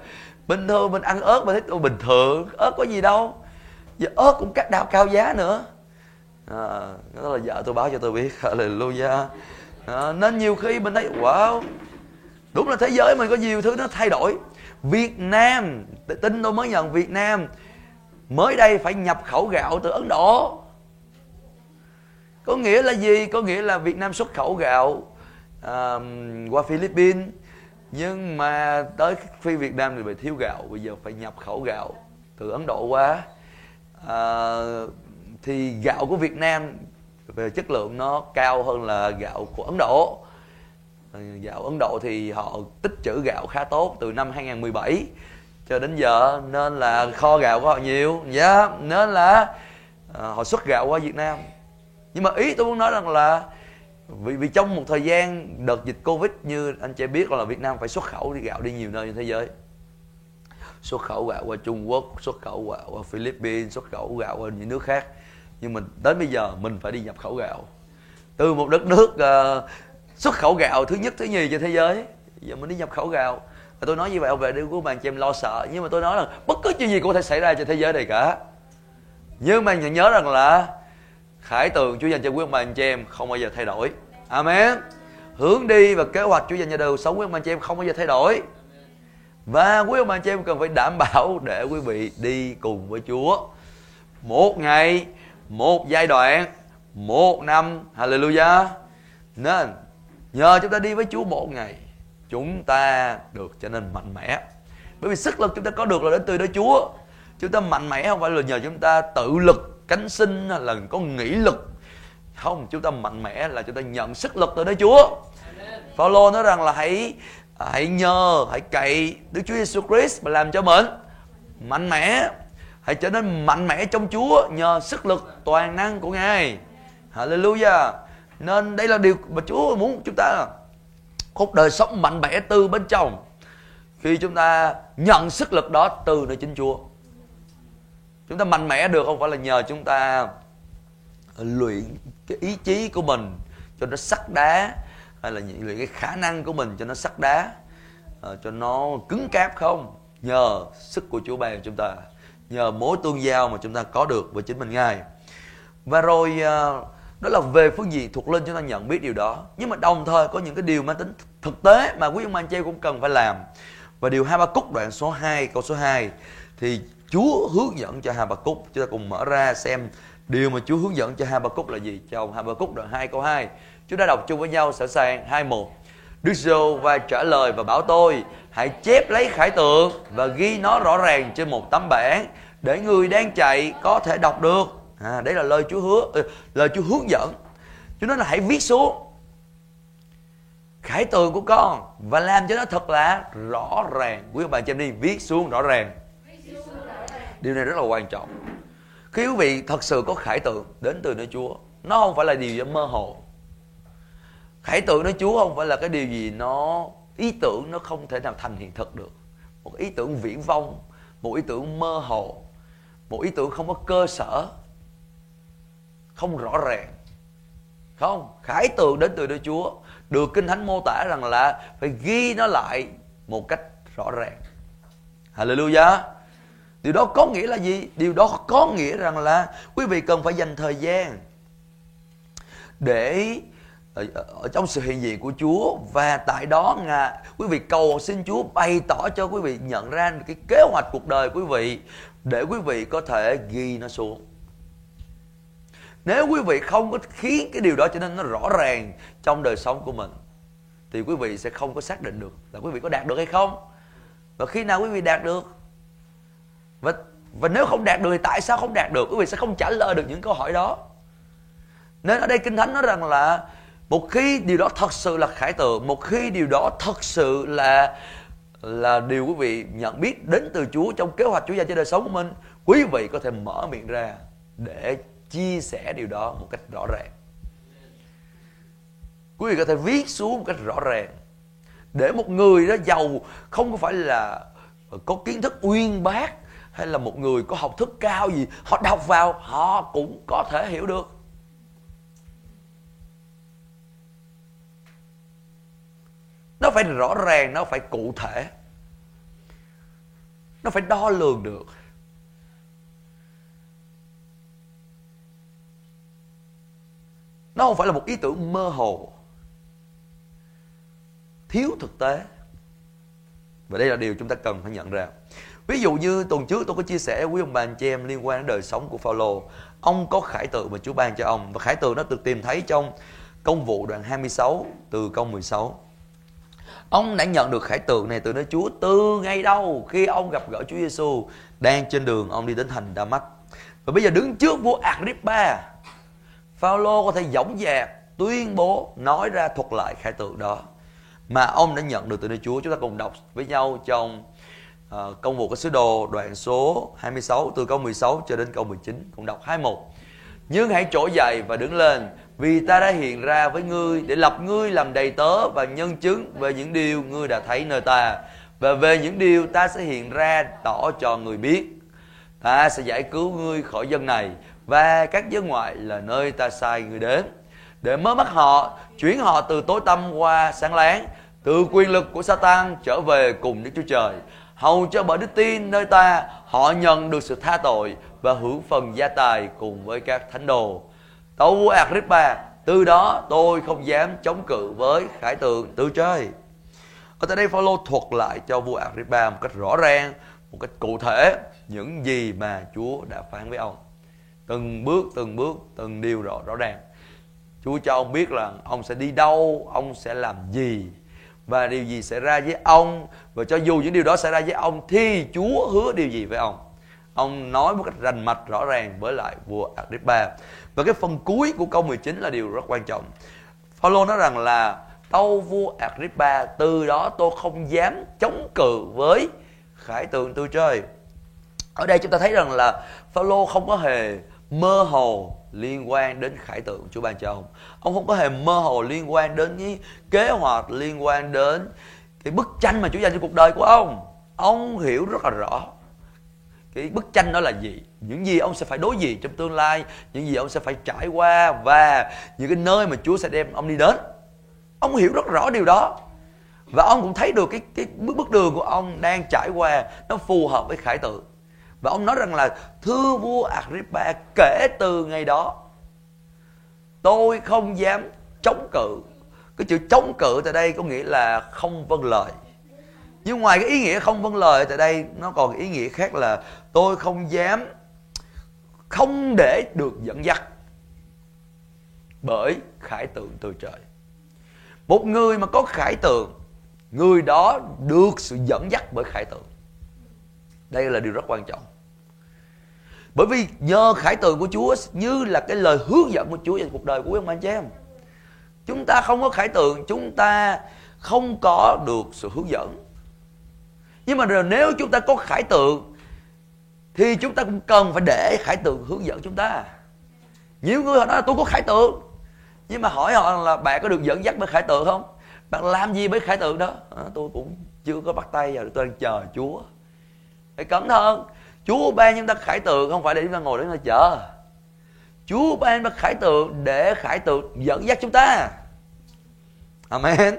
Bình thường mình ăn ớt mà thấy tôi bình thường. Ớt có gì đâu. Giờ ớt cũng cắt đào cao giá nữa. À, đó là vợ tôi báo cho tôi biết. Hallelujah. À, nên nhiều khi mình thấy wow. Đúng là thế giới mình có nhiều thứ nó thay đổi. Việt Nam tin tôi mới nhận Việt Nam. Mới đây phải nhập khẩu gạo từ Ấn Độ. Có nghĩa là gì? Có nghĩa là Việt Nam xuất khẩu gạo uh, qua Philippines. Nhưng mà tới phi Việt Nam thì bị thiếu gạo bây giờ phải nhập khẩu gạo từ Ấn Độ qua. Uh, thì gạo của Việt Nam về chất lượng nó cao hơn là gạo của Ấn Độ. Ờ, gạo Ấn Độ thì họ tích trữ gạo khá tốt từ năm 2017 cho đến giờ nên là kho gạo của họ nhiều. Giá yeah, nên là uh, họ xuất gạo qua Việt Nam. Nhưng mà ý tôi muốn nói rằng là vì vì trong một thời gian đợt dịch covid như anh chị biết là Việt Nam phải xuất khẩu đi gạo đi nhiều nơi trên thế giới. Xuất khẩu gạo qua Trung Quốc xuất khẩu gạo qua Philippines xuất khẩu gạo qua những nước khác. Nhưng mà đến bây giờ mình phải đi nhập khẩu gạo. Từ một đất nước uh, xuất khẩu gạo thứ nhất thứ nhì trên thế giới giờ mình đi nhập khẩu gạo. Và tôi nói như vậy ông về đi của bạn cho em lo sợ. Nhưng mà tôi nói là bất cứ chuyện gì cũng có thể xảy ra trên thế giới này cả. Nhưng mà nhớ rằng là khải tượng Chúa dành cho quý ông bà anh chị em, không bao giờ thay đổi. Amen. Hướng đi và kế hoạch Chúa dành cho đời sống quý ông bà anh chị em không bao giờ thay đổi. Và quý ông bà anh chị em cần phải đảm bảo để quý vị đi cùng với Chúa. Một ngày, một giai đoạn, một năm. Hallelujah. Nên, nhờ chúng ta đi với Chúa một ngày, chúng ta được trở nên mạnh mẽ. Bởi vì sức lực chúng ta có được là đến từ đó Chúa. Chúng ta mạnh mẽ không phải là nhờ chúng ta tự lực cánh sinh là có nghĩ lực. Không, chúng ta mạnh mẽ là chúng ta nhận sức lực từ đó Chúa. Phaolô nói rằng là hãy hãy nhờ, hãy cậy Đức Chúa Giêsu Christ mà làm cho mình mạnh mẽ. Hãy trở nên mạnh mẽ trong Chúa nhờ sức lực toàn năng của Ngài. Hallelujah. Nên đây là điều mà Chúa muốn chúng ta cuộc đời sống mạnh mẽ từ bên trong. Khi chúng ta nhận sức lực đó từ nơi chính Chúa chúng ta mạnh mẽ được không phải là nhờ chúng ta luyện cái ý chí của mình cho nó sắt đá, hay là luyện cái khả năng của mình cho nó sắt đá ờ, cho nó cứng cáp không? Nhờ sức của Chúa ban chúng ta, nhờ mối tương giao mà chúng ta có được với chính mình ngài. Và rồi ờ, đó là về phương diện thuộc linh, chúng ta nhận biết điều đó. Nhưng mà đồng thời có những cái điều mang tính thực tế mà quý ông anh chị cũng cần phải làm. Và điều hai ba cúc đoạn số 2 câu số 2 thì Chúa hướng dẫn cho Habakkuk. Chúng ta cùng mở ra xem điều mà Chúa hướng dẫn cho Habakkuk là gì trong ông Habakkuk đoạn 2 câu 2 chúng ta đọc chung với nhau sẵn sàng. Hai một. Đức giê và trả lời và bảo tôi hãy chép lấy khải tượng và ghi nó rõ ràng trên một tấm bảng để người đang chạy có thể đọc được. À, đấy là lời Chúa hứa ừ, lời Chúa hướng dẫn. Chúa nói là hãy viết xuống khải tượng của con và làm cho nó thật là rõ ràng. Quý bạn cho em đi viết xuống rõ ràng điều này rất là quan trọng. Khi quý vị thật sự có khải tượng đến từ nơi Chúa, nó không phải là điều gì mơ hồ. Khải tượng nơi Chúa không phải là cái điều gì nó, ý tưởng nó không thể nào thành hiện thực được. Một ý tưởng viễn vông, một ý tưởng mơ hồ, một ý tưởng không có cơ sở, không rõ ràng. Không, khải tượng đến từ nơi Chúa, được kinh thánh mô tả rằng là phải ghi nó lại một cách rõ ràng. Hallelujah. Điều đó có nghĩa là gì? Điều đó có nghĩa rằng là quý vị cần phải dành thời gian để ở, ở trong sự hiện diện của Chúa và tại đó ngà quý vị cầu xin Chúa bày tỏ cho quý vị nhận ra cái kế hoạch cuộc đời quý vị để quý vị có thể ghi nó xuống. Nếu quý vị không có khiến cái điều đó trở nên nó rõ ràng trong đời sống của mình thì quý vị sẽ không có xác định được là quý vị có đạt được hay không. Và khi nào quý vị đạt được và và nếu không đạt được thì tại sao không đạt được? Quý vị sẽ không trả lời được những câu hỏi đó. Nên ở đây kinh thánh nói rằng là một khi điều đó thật sự là khải tượng, một khi điều đó thật sự là là điều quý vị nhận biết đến từ Chúa trong kế hoạch Chúa dành cho đời sống của mình, quý vị có thể mở miệng ra để chia sẻ điều đó một cách rõ ràng. Quý vị có thể viết xuống một cách rõ ràng để một người đó giàu không có phải là có kiến thức uyên bác hay là một người có học thức cao gì, họ đọc vào, họ cũng có thể hiểu được. Nó phải rõ ràng, nó phải cụ thể. Nó phải đo lường được. Nó không phải là một ý tưởng mơ hồ. Thiếu thực tế. Và đây là điều chúng ta cần phải nhận ra. Ví dụ như tuần trước tôi có chia sẻ với quý ông bà anh chị em liên quan đến đời sống của Phaolô. Ông có khải tượng mà Chúa ban cho ông và khải tượng nó được tìm thấy trong công vụ đoạn 26 từ câu 16. Ông đã nhận được khải tượng này từ nơi Chúa từ ngay đâu khi ông gặp gỡ Chúa Giêsu đang trên đường ông đi đến thành Damas. Và bây giờ đứng trước vua Agrippa, Phaolô có thể dõng dạc tuyên bố nói ra thuật lại khải tượng đó mà ông đã nhận được từ nơi Chúa. Chúng ta cùng đọc với nhau trong công vụ của sứ đồ đoạn số 26 từ câu 16 cho đến câu 19 cũng đọc 21 nhưng hãy trỗi dậy và đứng lên, vì ta đã hiện ra với ngươi để lập ngươi làm đầy tớ và nhân chứng về những điều ngươi đã thấy nơi ta. Và về những điều ta sẽ hiện ra tỏ cho người biết. Ta sẽ giải cứu ngươi khỏi dân này và các dân ngoại là nơi ta sai ngươi đến. Để mới mắt họ, chuyển họ từ tối tăm qua sáng láng, từ quyền lực của Satan trở về cùng Đức Chúa Trời hầu cho bởi đức tin nơi ta, họ nhận được sự tha tội và hưởng phần gia tài cùng với các thánh đồ. Tâu vua Agrippa, từ đó tôi không dám chống cự với khải tượng từ trời. Ở tại đây Phaolô thuật lại cho vua Agrippa một cách rõ ràng, một cách cụ thể những gì mà Chúa đã phán với ông. Từng bước từng bước, từng điều rõ rõ ràng. Chúa cho ông biết là ông sẽ đi đâu, ông sẽ làm gì và điều gì xảy ra với ông? Và cho dù những điều đó xảy ra với ông, thì Chúa hứa điều gì với ông? Ông nói một cách rành mạch, rõ ràng với lại vua Agrippa. Và cái phần cuối của câu 19 là điều rất quan trọng. Phaolô nói rằng là, tâu vua Agrippa, từ đó tôi không dám chống cự với khải tượng tôi chơi. Ở đây chúng ta thấy rằng là Phaolô không có hề mơ hồ liên quan đến khải tượng Chúa ban cho ông. Ông không có hề mơ hồ liên quan đến cái kế hoạch, liên quan đến cái bức tranh mà Chúa dành cho cuộc đời của ông. Ông hiểu rất là rõ cái bức tranh đó là gì, những gì ông sẽ phải đối diện trong tương lai, những gì ông sẽ phải trải qua và những cái nơi mà Chúa sẽ đem ông đi đến ông hiểu rất rõ điều đó và ông cũng thấy được cái cái bước bước đường của ông đang trải qua nó phù hợp với khải tượng và ông nói rằng là thưa vua Agrippa, kể từ ngày đó, tôi không dám chống cự. Cái chữ chống cự tại đây có nghĩa là không vâng lời. Nhưng ngoài cái ý nghĩa không vâng lời tại đây, nó còn ý nghĩa khác là tôi không dám, không để được dẫn dắt bởi khải tượng từ trời. Một người mà có khải tượng, người đó được sự dẫn dắt bởi khải tượng đây là điều rất quan trọng. Bởi vì nhờ khải tượng của Chúa như là cái lời hướng dẫn của Chúa trong cuộc đời của ông anh chị em chúng ta không có khải tượng chúng ta không có được sự hướng dẫn. Nhưng mà nếu chúng ta có khải tượng thì chúng ta cũng cần phải để khải tượng hướng dẫn chúng ta. Nhiều người họ nói là tôi có khải tượng nhưng mà hỏi họ là bạn có được dẫn dắt bởi khải tượng không? Bạn làm gì với khải tượng đó? À, tôi cũng chưa có bắt tay vào tôi đang chờ chúa phải cẩn thận. Chúa ban chúng ta khải tượng, không phải để chúng ta ngồi để chúng ta chờ. Chúa ban chúng ta khải tượng để khải tượng dẫn dắt chúng ta. Amen.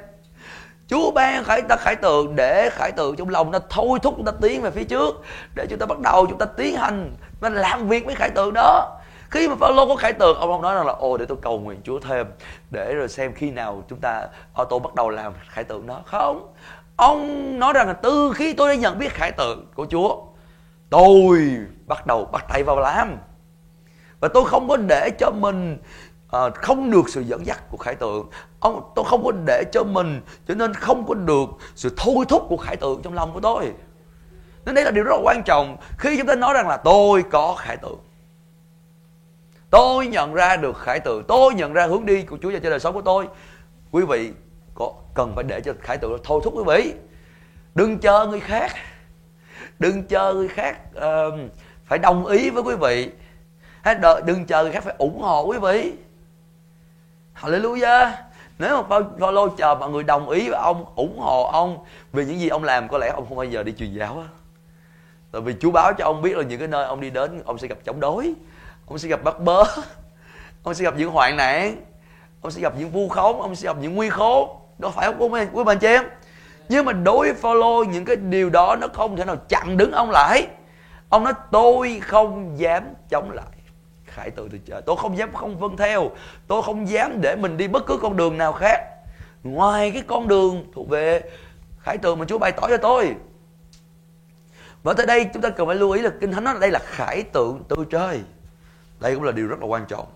Chúa ban khải ta khải tượng để khải tượng trong lòng ta thôi thúc chúng ta tiến về phía trước, để chúng ta bắt đầu chúng ta tiến hành và làm việc với khải tượng đó. Khi mà Phaolô có khải tượng, ông không nói rằng là, ồ, để tôi cầu nguyện Chúa thêm, để rồi xem khi nào chúng ta ô tôi bắt đầu làm khải tượng đó. Không ông nói rằng là từ khi tôi đã nhận biết khải tượng của Chúa tôi bắt đầu bắt tay vào làm. Và tôi không có để cho mình à, không được sự dẫn dắt của khải tượng. Ông tôi không có để cho mình cho nên không có được sự thôi thúc của khải tượng trong lòng của tôi. Nên đây là điều rất là quan trọng. Khi chúng ta nói rằng là tôi có khải tượng tôi nhận ra được khải tượng tôi nhận ra hướng đi của chúa cho đời sống của tôi quý vị có cần phải để cho khải tượng thôi thúc quý vị. Đừng chờ người khác. Đừng chờ người khác uh, phải đồng ý với quý vị. Hay đợi đừng chờ người khác phải ủng hộ quý vị. Hallelujah. Nếu mà Paulo chờ mọi người đồng ý với ông ủng hộ ông vì những gì ông làm có lẽ ông không bao giờ đi truyền giáo á. Tại vì Chúa báo cho ông biết là những cái nơi ông đi đến ông sẽ gặp chống đối ông sẽ gặp bắt bớ ông sẽ gặp những hoạn nạn ông sẽ gặp những vu khống ông sẽ gặp những nguy khốn đó phải không quý, quý bạn chị em nhưng mà đối với Phaolô những cái điều đó nó không thể nào chặn đứng ông lại. Ông nói tôi không dám chống lại. Khải tượng từ trời tôi không dám không vâng theo. Tôi không dám để mình đi bất cứ con đường nào khác. Ngoài cái con đường thuộc về khải tượng mà chúa bày tỏ cho tôi. Và tới đây chúng ta cần phải lưu ý là kinh thánh nói đây là khải tượng từ trời. Đây cũng là điều rất là quan trọng.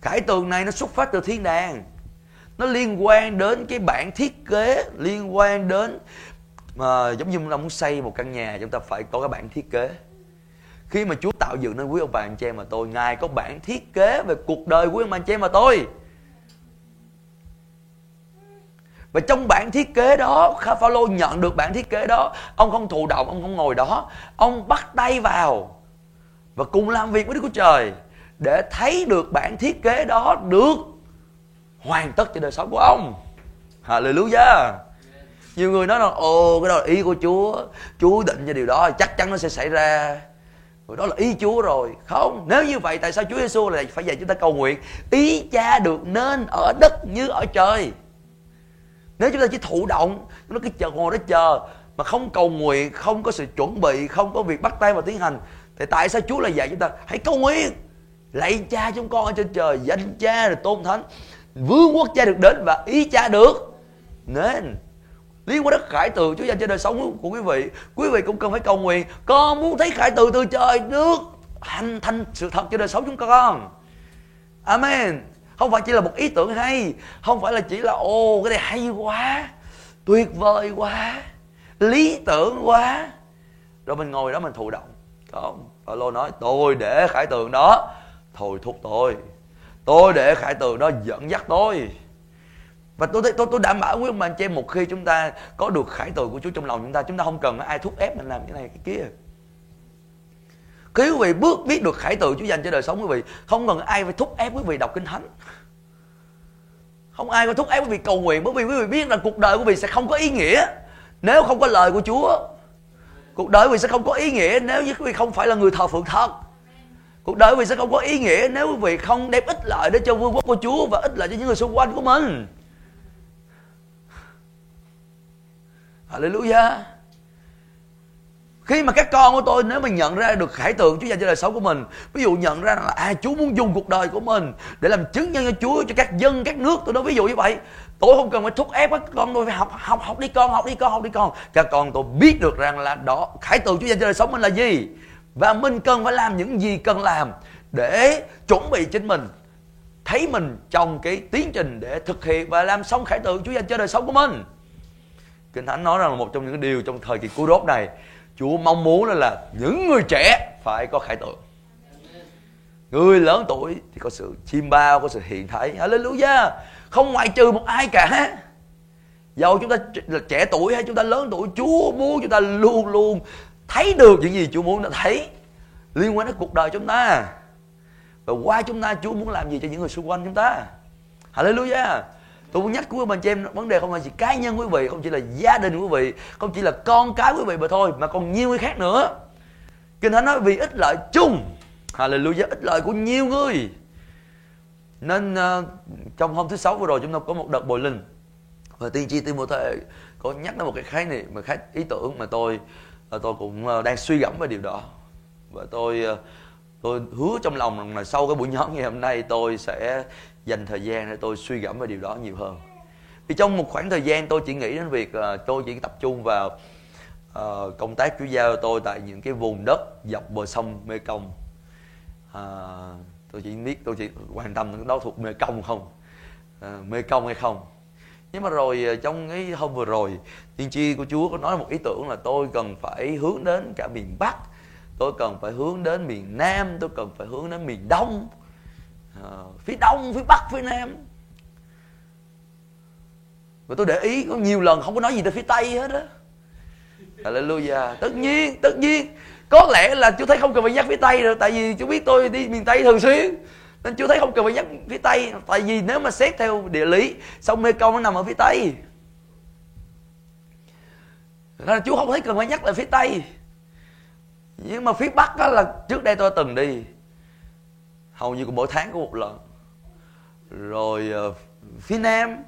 Khải tượng này nó xuất phát từ thiên đàng nó liên quan đến cái bản thiết kế liên quan đến mà giống như chúng ta muốn xây một căn nhà chúng ta phải có cái bản thiết kế. Khi mà Chúa tạo dựng nên quý ông bà anh chị em mà tôi Ngài có bản thiết kế về cuộc đời quý ông bà anh chị em mà tôi. Và trong bản thiết kế đó Phaolô nhận được bản thiết kế đó. Ông không thụ động, ông không ngồi đó. Ông bắt tay vào Và cùng làm việc với Đức Chúa Trời Để thấy được bản thiết kế đó được hoàn tất cho đời sống của ông. Hallelujah. Nhiều người nói là ồ, cái đó là ý của Chúa. Chúa định cho điều đó, chắc chắn nó sẽ xảy ra. Rồi đó là ý Chúa rồi. Không, nếu như vậy tại sao Chúa Giêsu lại phải dạy chúng ta cầu nguyện? Ý cha được nên ở đất như ở trời. Nếu chúng ta chỉ thụ động, nó cứ chờ, ngồi đó chờ, mà không cầu nguyện, không có sự chuẩn bị, không có việc bắt tay vào tiến hành, thì tại sao Chúa lại dạy chúng ta, hãy cầu nguyện, lạy cha chúng con ở trên trời, danh cha rồi tôn thánh vương quốc cha được đến và ý cha được. Nên, lý quan đất khải từ Chúa dành cho đời sống của quý vị. Quý vị cũng cần phải cầu nguyện. Con muốn thấy khải từ từ trời nước hành thành sự thật cho đời sống chúng con. Amen. Không phải chỉ là một ý tưởng hay, không phải là chỉ là, ồ, cái này hay quá, tuyệt vời quá, lý tưởng quá. Rồi mình ngồi đó mình thụ động. Không Paulo nói, tôi để khải tượng đó, thôi thúc tôi tôi để khải tượng đó dẫn dắt tôi. Và tôi tôi tôi đảm bảo quý ông bà anh chị em một khi chúng ta có được khải tượng của Chúa trong lòng chúng ta chúng ta không cần ai thúc ép mình làm cái này, cái kia. Khi quý vị bước biết được khải tượng Chúa dành cho đời sống quý vị, không cần ai phải thúc ép quý vị đọc kinh thánh. Không ai có thúc ép quý vị cầu nguyện, bởi vì quý vị biết là cuộc đời của quý vị sẽ không có ý nghĩa nếu không có lời của Chúa. Cuộc đời quý vị sẽ không có ý nghĩa nếu như quý vị không phải là người thờ phượng thật cuộc đời quý vị sẽ không có ý nghĩa nếu quý vị không đem ích lợi để cho vương quốc của Chúa và ích lợi cho những người xung quanh của mình. Hallelujah. Khi mà các con của tôi, nếu mà nhận ra được khải tượng Chúa dành cho đời sống của mình, ví dụ nhận ra là à Chúa muốn dùng cuộc đời của mình để làm chứng nhân cho Chúa, cho các dân, các nước, tôi nói ví dụ như vậy. Tôi không cần phải thúc ép các con tôi phải học học học đi con, học đi con, học đi con. Các con tôi biết được rằng là đó khải tượng Chúa dành cho đời sống mình là gì và mình cần phải làm những gì cần làm để chuẩn bị chính mình thấy mình trong cái tiến trình để thực hiện và làm xong khải tượng Chúa dành cho đời sống của mình. Kinh Thánh nói rằng là một trong những điều trong thời kỳ cứu đốt này Chúa mong muốn là, là những người trẻ phải có khải tượng. Người lớn tuổi thì có sự chiêm bao, có sự hiện thấy. Hallelujah! Không ngoại trừ một ai cả. Dầu chúng ta là trẻ tuổi hay chúng ta lớn tuổi Chúa muốn chúng ta luôn luôn thấy được những gì Chúa muốn đã thấy Liên quan đến cuộc đời chúng ta. Và qua chúng ta Chúa muốn làm gì cho những người xung quanh chúng ta? Hallelujah. Tôi muốn nhắc quý mình cho em vấn đề không phải chỉ cá nhân quý vị không chỉ là gia đình quý vị không chỉ là con cái quý vị mà thôi mà còn nhiều người khác nữa. Kinh thánh nói vì ích lợi chung. Hallelujah ích lợi của nhiều người. Nên uh, trong hôm thứ sáu vừa rồi chúng ta có một đợt bồi linh và tiên tri Timothée có nhắc đến một cái khái niệm mà khái ý tưởng mà tôi và tôi cũng ờ, đang suy gẫm về điều đó. Và tôi ờ, tôi hứa trong lòng rằng là sau cái buổi nhóm ngày hôm nay tôi sẽ dành thời gian để tôi suy gẫm về điều đó nhiều hơn. Vì trong một khoảng thời gian tôi chỉ nghĩ đến việc ờ, tôi chỉ tập trung vào uh, công tác chúa giao tôi tại những cái vùng đất dọc bờ sông mê công uh, à, tôi chỉ biết tôi chỉ quan tâm đó thuộc mê công không? Uh, mê công hay không? Nhưng mà rồi ờ, trong cái hôm vừa rồi, tiên tri của chúa có nói một ý tưởng là tôi cần phải hướng đến cả miền bắc, tôi cần phải hướng đến miền nam, tôi cần phải hướng đến miền đông ờ, phía đông, phía bắc, phía nam. Và tôi để ý, có nhiều lần không có nói gì tới phía tây hết á. Hallelujah. Tất nhiên tất nhiên. Có lẽ là chú thấy không cần phải nhắc phía tây rồi tại vì chú biết tôi đi miền tây thường xuyên nên chú thấy không cần phải nhắc phía tây. Tại vì nếu mà xét theo địa lý, sông mê công nó nằm ở phía tây. Nên là chú không thấy cần phải nhắc lại phía tây. Nhưng mà phía bắc đó là trước đây tôi từng đi. Hầu như mỗi tháng có một lần. Rồi ờ, phía nam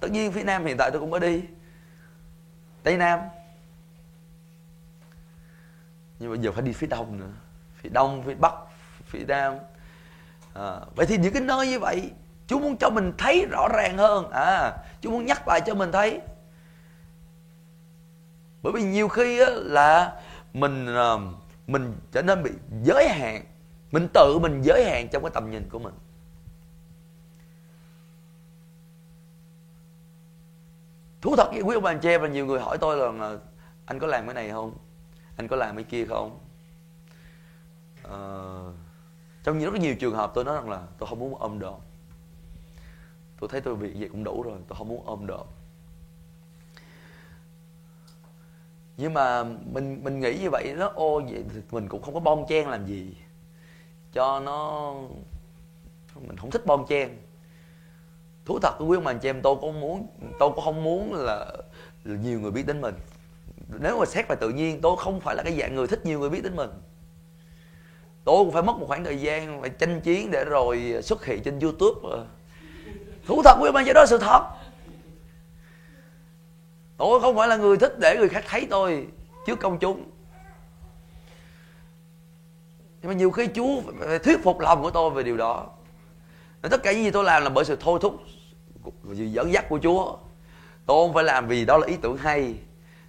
tất nhiên phía nam hiện tại tôi cũng có đi. Tây nam. Nhưng mà giờ phải đi phía đông nữa. Phía đông, phía bắc, phía nam à, vậy thì những cái nơi như vậy chúa muốn cho mình thấy rõ ràng hơn. À chúa muốn nhắc lại cho mình thấy. Bởi vì nhiều khi á, là mình à, mình trở nên bị giới hạn. Mình tự mình giới hạn trong cái tầm nhìn của mình. Thú thật với quý ông bà anh chị và nhiều người hỏi tôi là à, anh có làm cái này không? Anh có làm cái kia không? Uh, trong rất nhiều trường hợp tôi nói rằng là tôi không muốn ôm đồm. Tôi thấy tôi việc vậy cũng đủ rồi tôi không muốn ôm đồm. Nhưng mà mình mình nghĩ như vậy nó ô vậy thì mình cũng không có bon chen làm gì. Cho nó mình không thích bon chen. Thú thật với quý ông bà anh chị em tôi cũng muốn tôi cũng không muốn là, là nhiều người biết đến mình. Nếu mà xét về tự nhiên tôi không phải là cái dạng người thích nhiều người biết đến mình tôi cũng phải mất một khoảng thời gian phải tranh chiến để rồi xuất hiện trên youtube. Ờ. Thú thật với bạn cho đó là sự thật. Tôi không phải là người thích để người khác thấy tôi trước công chúng. Nhưng mà nhiều khi Chúa phải thuyết phục lòng của tôi về điều đó. Tất cả những gì tôi làm là bởi sự thôi thúc dẫn dắt của Chúa. Tôi không phải làm vì đó là ý tưởng hay.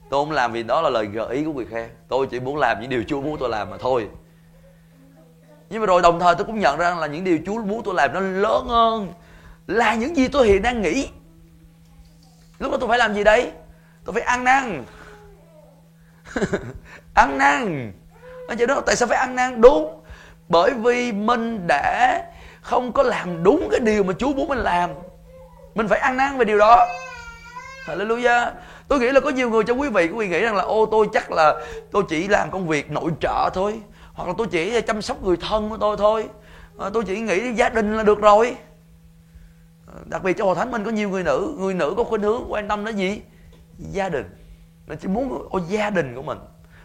Tôi không làm vì đó là lời gợi ý của người khác. Tôi chỉ muốn làm những điều Chúa muốn tôi làm mà thôi nhưng mà rồi đồng thời tôi cũng nhận ra là những điều Chúa muốn tôi làm nó lớn hơn là những gì tôi hiện đang nghĩ. Lúc đó tôi phải làm gì đấy tôi phải ăn năn. Ăn năn. Anh chị nói tại sao phải ăn năn? Đúng, bởi vì mình đã không có làm đúng cái điều mà Chúa muốn mình làm. Mình phải ăn năn về điều đó. Hallelujah. Tôi nghĩ là có nhiều người trong quý vị quý vị nghĩ rằng là, ô, tôi chắc là tôi chỉ làm công việc nội trợ thôi hoặc là tôi chỉ chăm sóc người thân của tôi thôi. À, tôi chỉ nghĩ gia đình là được rồi. À, đặc biệt cho hội thánh mình có nhiều người nữ. Người nữ có khuynh hướng quan tâm đến gì? Gia đình. Mình chỉ muốn ô gia đình của mình.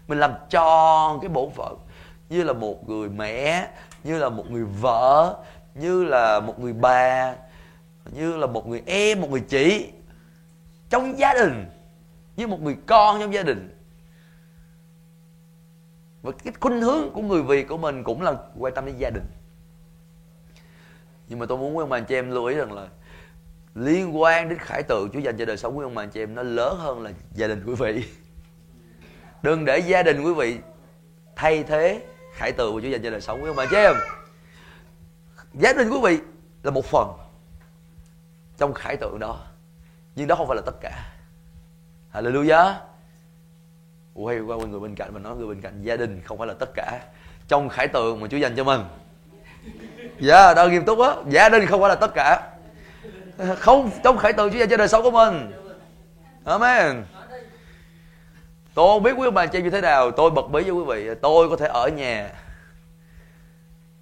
Mình làm tròn cái bổn phận. Như là một người mẹ như là một người vợ như là một người bà như là một người em một người chị. Trong gia đình như một người con trong gia đình và cái khuynh hướng của người Việt của mình cũng là quan tâm đến gia đình. Nhưng mà tôi muốn quý ông bà anh chị em lưu ý rằng là liên quan đến khải tượng Chúa dành cho đời sống quý ông bà anh chị em nó lớn hơn là gia đình quý vị. Đừng để gia đình quý vị thay thế khải tượng của Chúa dành cho đời sống quý ông bà anh chị em. Gia đình quý vị là một phần trong khải tượng đó, nhưng đó không phải là tất cả. Hallelujah quay qua người bên cạnh mình nói người bên cạnh gia đình không phải là tất cả. Trong khải tượng mà Chúa dành cho mình. Dạ yeah, đó nghiêm túc á. Dạ, gia đình không phải là tất cả. Không trong khải tượng Chúa dành cho đời sống của mình. Amen. Tôi không biết quý bà chị như thế nào. Tôi bật bí với quý vị. Tôi có thể ở nhà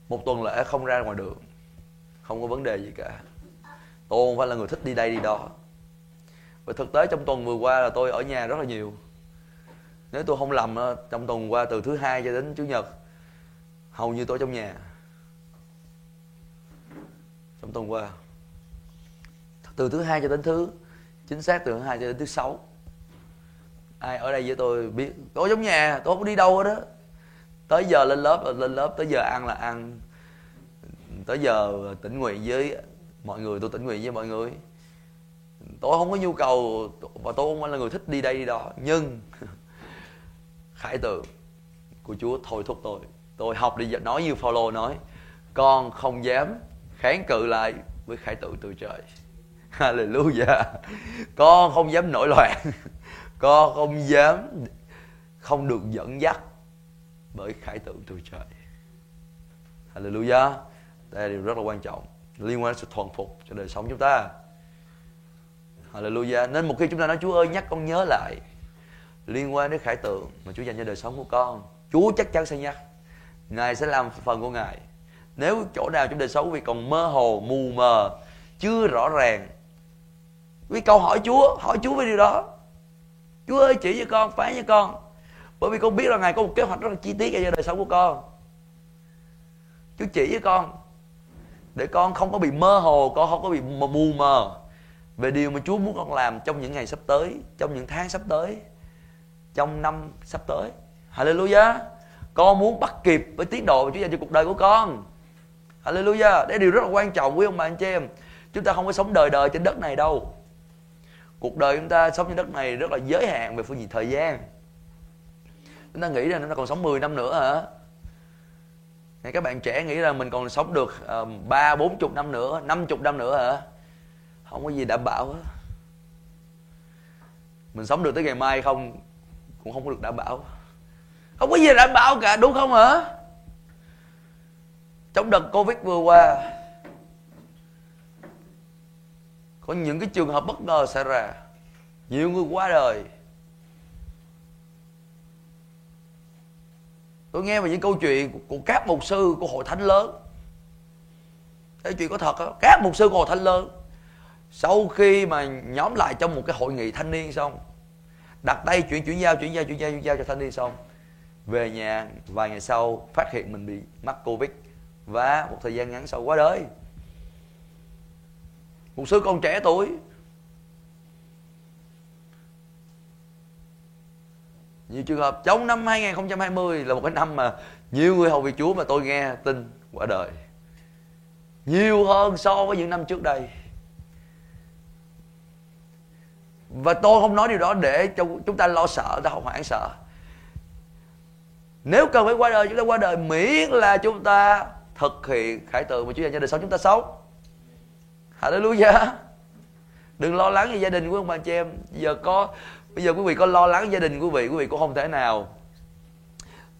một tuần lễ không ra ngoài đường. Không có vấn đề gì cả. Tôi không phải là người thích đi đây đi đó. Và thực tế trong tuần vừa qua là tôi ở nhà rất là nhiều nếu tôi không lầm ờ, trong tuần qua từ thứ hai cho đến chủ nhật, hầu như tôi trong nhà. Trong tuần qua. Từ thứ hai cho đến thứ, chính xác từ thứ hai cho đến thứ sáu. Ai ở đây với tôi biết, tôi giống nhà, tôi không đi đâu hết đó tới giờ lên lớp ờ, lên lớp, tới giờ ăn là ăn. Tới giờ tỉnh nguyện với mọi người, tôi tỉnh nguyện với mọi người. Tôi không có nhu cầu, và tôi không phải là người thích đi đây đi đó. Nhưng khải tượng của Chúa, thôi thúc tôi. Tôi học đi nói như Phaolô nói, con không dám kháng cự lại với khải tượng từ trời. Hallelujah. Con không dám nổi loạn. Con không dám, không được dẫn dắt bởi khải tượng từ trời. Hallelujah. Đây là điều rất là quan trọng, liên quan đến sự thuần phục cho đời sống chúng ta. Hallelujah. Nên một khi chúng ta nói, Chúa ơi, nhắc con nhớ lại liên quan đến khải tượng mà Chúa dành cho đời sống của con, Chúa chắc chắn sẽ nhắc. Ngài sẽ làm phần của Ngài. Nếu chỗ nào trong đời sống vì còn mơ hồ, mù mờ, chưa rõ ràng, Quý câu hỏi Chúa hỏi Chúa về điều đó. Chúa ơi, chỉ cho con, phán cho con. Bởi vì con biết là Ngài có một kế hoạch rất là chi tiết cho đời sống của con. Chúa chỉ với con để con không có bị mơ hồ, con không có bị mù mờ về điều mà Chúa muốn con làm trong những ngày sắp tới, trong những tháng sắp tới trong năm sắp tới. Hallelujah. Con muốn bắt kịp với tiến độ mà Chúa dành cho cuộc đời của con. Hallelujah. Đây điều rất là quan trọng, quý ông bà anh chị em. Chúng ta không có sống đời đời trên đất này đâu. Cuộc đời chúng ta sống trên đất này rất là giới hạn về phương diện thời gian. Chúng ta nghĩ rằng chúng ta còn sống 10 năm nữa hả? Này, các bạn trẻ nghĩ rằng mình còn sống được ờ, ba, bốn chục năm nữa, năm chục năm nữa hả? Không có gì đảm bảo hết. Mình sống được tới ngày mai không? Cũng không có được đảm bảo. Không có gì đảm bảo cả, đúng không hả? Trong đợt covid vừa qua, có những cái trường hợp bất ngờ xảy ra. Nhiều người qua đời. Tôi nghe về những câu chuyện của các mục sư của hội thánh lớn. Cái chuyện có thật đó. các mục sư của hội thánh lớn, sau khi mà nhóm lại trong một cái hội nghị thanh niên xong đặt tay, chuyển chuyển giao chuyển giao chuyển giao chuyển giao cho thanh niên xong. Về nhà, vài ngày sau, phát hiện mình bị mắc covid và một thời gian ngắn sau quá đời một sư con trẻ tuổi. Nhiều trường hợp trong năm 2020 là một cái năm mà nhiều người hầu việc Chúa mà tôi nghe tin quả đời. Nhiều hơn so với những năm trước đây. Và tôi không nói điều đó để cho chúng ta lo sợ, ta không hoảng sợ. Nếu cần phải qua đời, chúng ta qua đời miễn là chúng ta thực hiện khải tượng mà Chúa dành cho đời sống chúng ta sống. Hallelujah. Đừng lo lắng về gia đình của ông bà chị em. Giờ có, bây giờ quý vị có lo lắng gia đình quý vị quý vị cũng không thể nào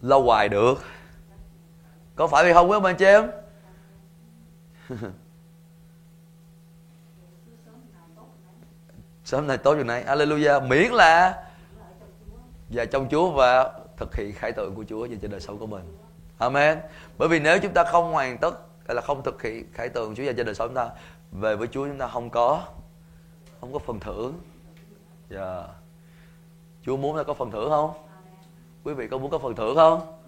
lâu hoài được. Có phải vậy không quý ông bà chị em? sớm nay tối chiều nay Alleluia miễn là và trong Chúa và thực hiện khải tượng của Chúa về trên đời sống của mình. Amen. Bởi vì nếu chúng ta không hoàn tất hay là không thực hiện khải tượng Chúa về trên đời sống chúng ta, về với Chúa chúng ta không có không có phần thưởng. Yeah. Chúa muốn là có phần thưởng không? Quý vị có muốn có phần thưởng không?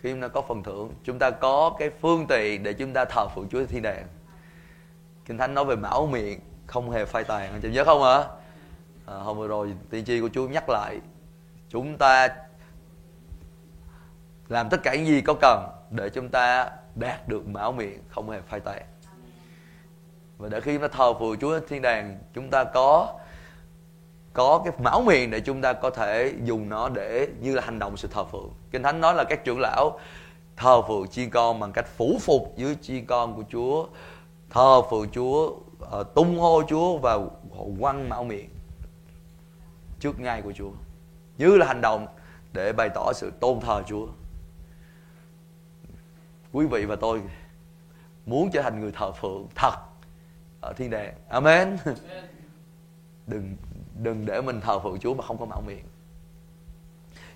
Khi chúng ta có phần thưởng, chúng ta có cái phương tiện để chúng ta thờ phượng Chúa thiên đàng. Kinh Thánh nói về mão miệng không hề phai tàn anh chị nhớ không hả à, hôm vừa rồi tiên tri của Chúa nhắc lại chúng ta làm tất cả những gì có cần để chúng ta đạt được mão miệng không hề phai tàn. Và để khi chúng ta thờ phượng Chúa thiên đàng chúng ta có có cái mão miệng để chúng ta có thể dùng nó để như là hành động sự thờ phượng. Kinh thánh nói là các trưởng lão thờ phượng chiên con bằng cách phủ phục dưới chiên con của Chúa thờ phượng Chúa uh, tung hô Chúa và quăng mão miệng trước ngay của Chúa. Như là hành động để bày tỏ sự tôn thờ Chúa. Quý vị và tôi muốn trở thành người thờ phượng thật ở thiên đàng. Amen. Đừng đừng để mình thờ phượng Chúa mà không có mão miệng.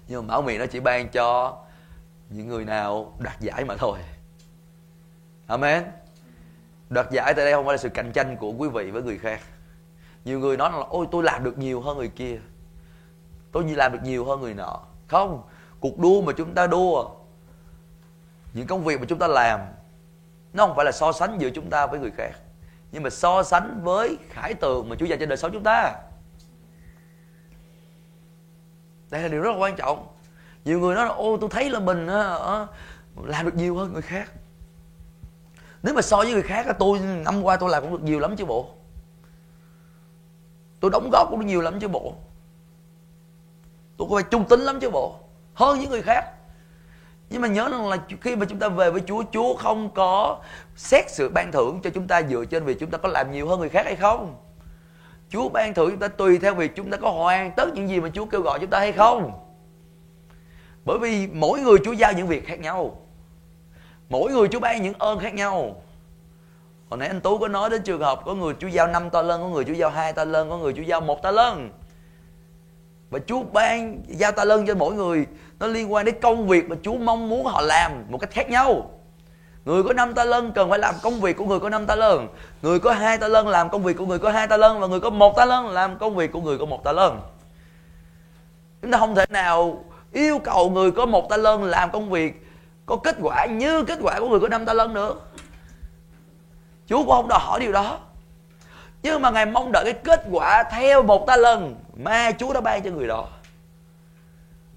Nhưng mà mão miệng nó chỉ ban cho những người nào đạt giải mà thôi. Amen đoạt giải tại đây không phải là sự cạnh tranh của quý vị với người khác. Nhiều người nói là, ôi, tôi làm được nhiều hơn người kia. Tôi như làm được nhiều hơn người nọ. Không, cuộc đua mà chúng ta đua, những công việc mà chúng ta làm, nó không phải là so sánh giữa chúng ta với người khác, nhưng mà so sánh với khải tượng mà Chúa dành cho đời sống chúng ta. Đây là điều rất là quan trọng. Nhiều người nói là ô tôi thấy là mình làm được nhiều hơn người khác nếu mà so với người khác tôi năm qua tôi làm cũng được nhiều lắm chứ bộ. Tôi đóng góp cũng được nhiều lắm chứ bộ. Tôi có phải trung tính lắm chứ bộ. Hơn những người khác. Nhưng mà nhớ rằng là khi mà chúng ta về với Chúa Chúa không có xét sự ban thưởng cho chúng ta dựa trên việc chúng ta có làm nhiều hơn người khác hay không. Chúa ban thưởng chúng ta tùy theo việc chúng ta có hoàn tất những gì mà Chúa kêu gọi chúng ta hay không. Bởi vì mỗi người Chúa giao những việc khác nhau mỗi người Chúa ban những ơn khác nhau. Hồi nãy anh tú có nói đến trường hợp có người Chúa giao 5 ta lân, có người Chúa giao hai ta lân, có người Chúa giao một ta lân. Và Chúa ban giao ta lân cho mỗi người, nó liên quan đến công việc mà Chúa mong muốn họ làm một cách khác nhau. Người có năm ta lân cần phải làm công việc của người có năm ta lân. Người có hai ta lân làm công việc của người có hai ta lân Và người có một ta lân làm công việc của người có một ta lân. Chúng ta không thể nào yêu cầu người có một ta lân làm công việc có kết quả như kết quả của người có năm ta lân nữa. Chúa cũng không đòi hỏi điều đó. Nhưng mà Ngài mong đợi cái kết quả theo một ta lân Mà Chúa đã ban cho người đó.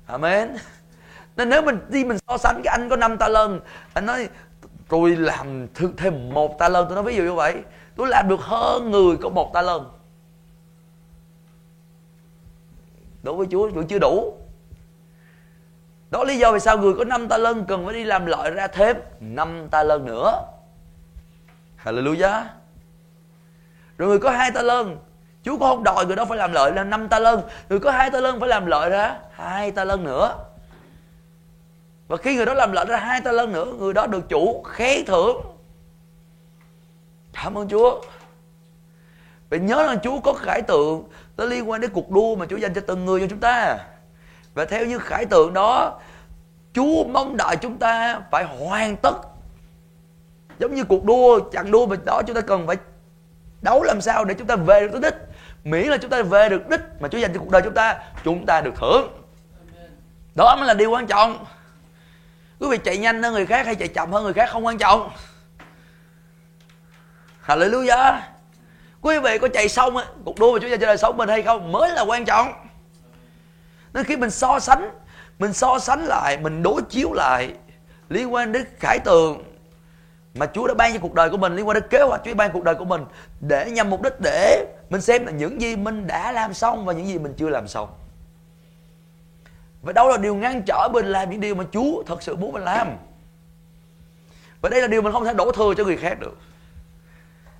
Amen. Nên nếu mình đi mình so sánh cái anh có năm ta lân Anh nói tôi làm thêm một ta lân. Tôi nói ví dụ như vậy Tôi làm được hơn người có một ta lân. Đối với Chúa, Chúa chưa đủ đó lý do vì sao người có năm ta lân cần phải đi làm lợi ra thêm năm ta lân nữa. Hallelujah. Rồi người có hai ta lân, Chúa có không đòi người đó phải làm lợi là năm ta lân. Người có hai ta lân phải làm lợi ra hai ta lân nữa. Và khi người đó làm lợi ra hai ta lân nữa, Người đó được chủ khen thưởng. Cảm ơn Chúa. Vậy nhớ rằng Chúa có khải tượng, Nó liên quan đến cuộc đua mà Chúa dành cho từng người cho chúng ta và theo như khải tượng đó Chúa mong đợi chúng ta phải hoàn tất. Giống như cuộc đua, chặng đua mà đó chúng ta cần phải đấu làm sao để chúng ta về được tới đích. Miễn là chúng ta về được đích mà Chúa dành cho cuộc đời chúng ta chúng ta được thưởng đó mới là điều quan trọng. Quý vị chạy nhanh hơn người khác hay chạy chậm hơn người khác không quan trọng. Hallelujah. Quý vị có chạy xong cuộc đua mà Chúa dành cho đời sống mình hay không mới là quan trọng nên khi mình so sánh, mình so sánh lại, mình đối chiếu lại liên quan đến khải tường mà Chúa đã ban cho cuộc đời của mình liên quan đến kế hoạch Chúa ban cuộc đời của mình để nhằm mục đích để mình xem là những gì mình đã làm xong và những gì mình chưa làm xong. Và đâu là điều ngăn trở mình làm những điều mà Chúa thật sự muốn mình làm? Và đây là điều mình không thể đổ thừa cho người khác được.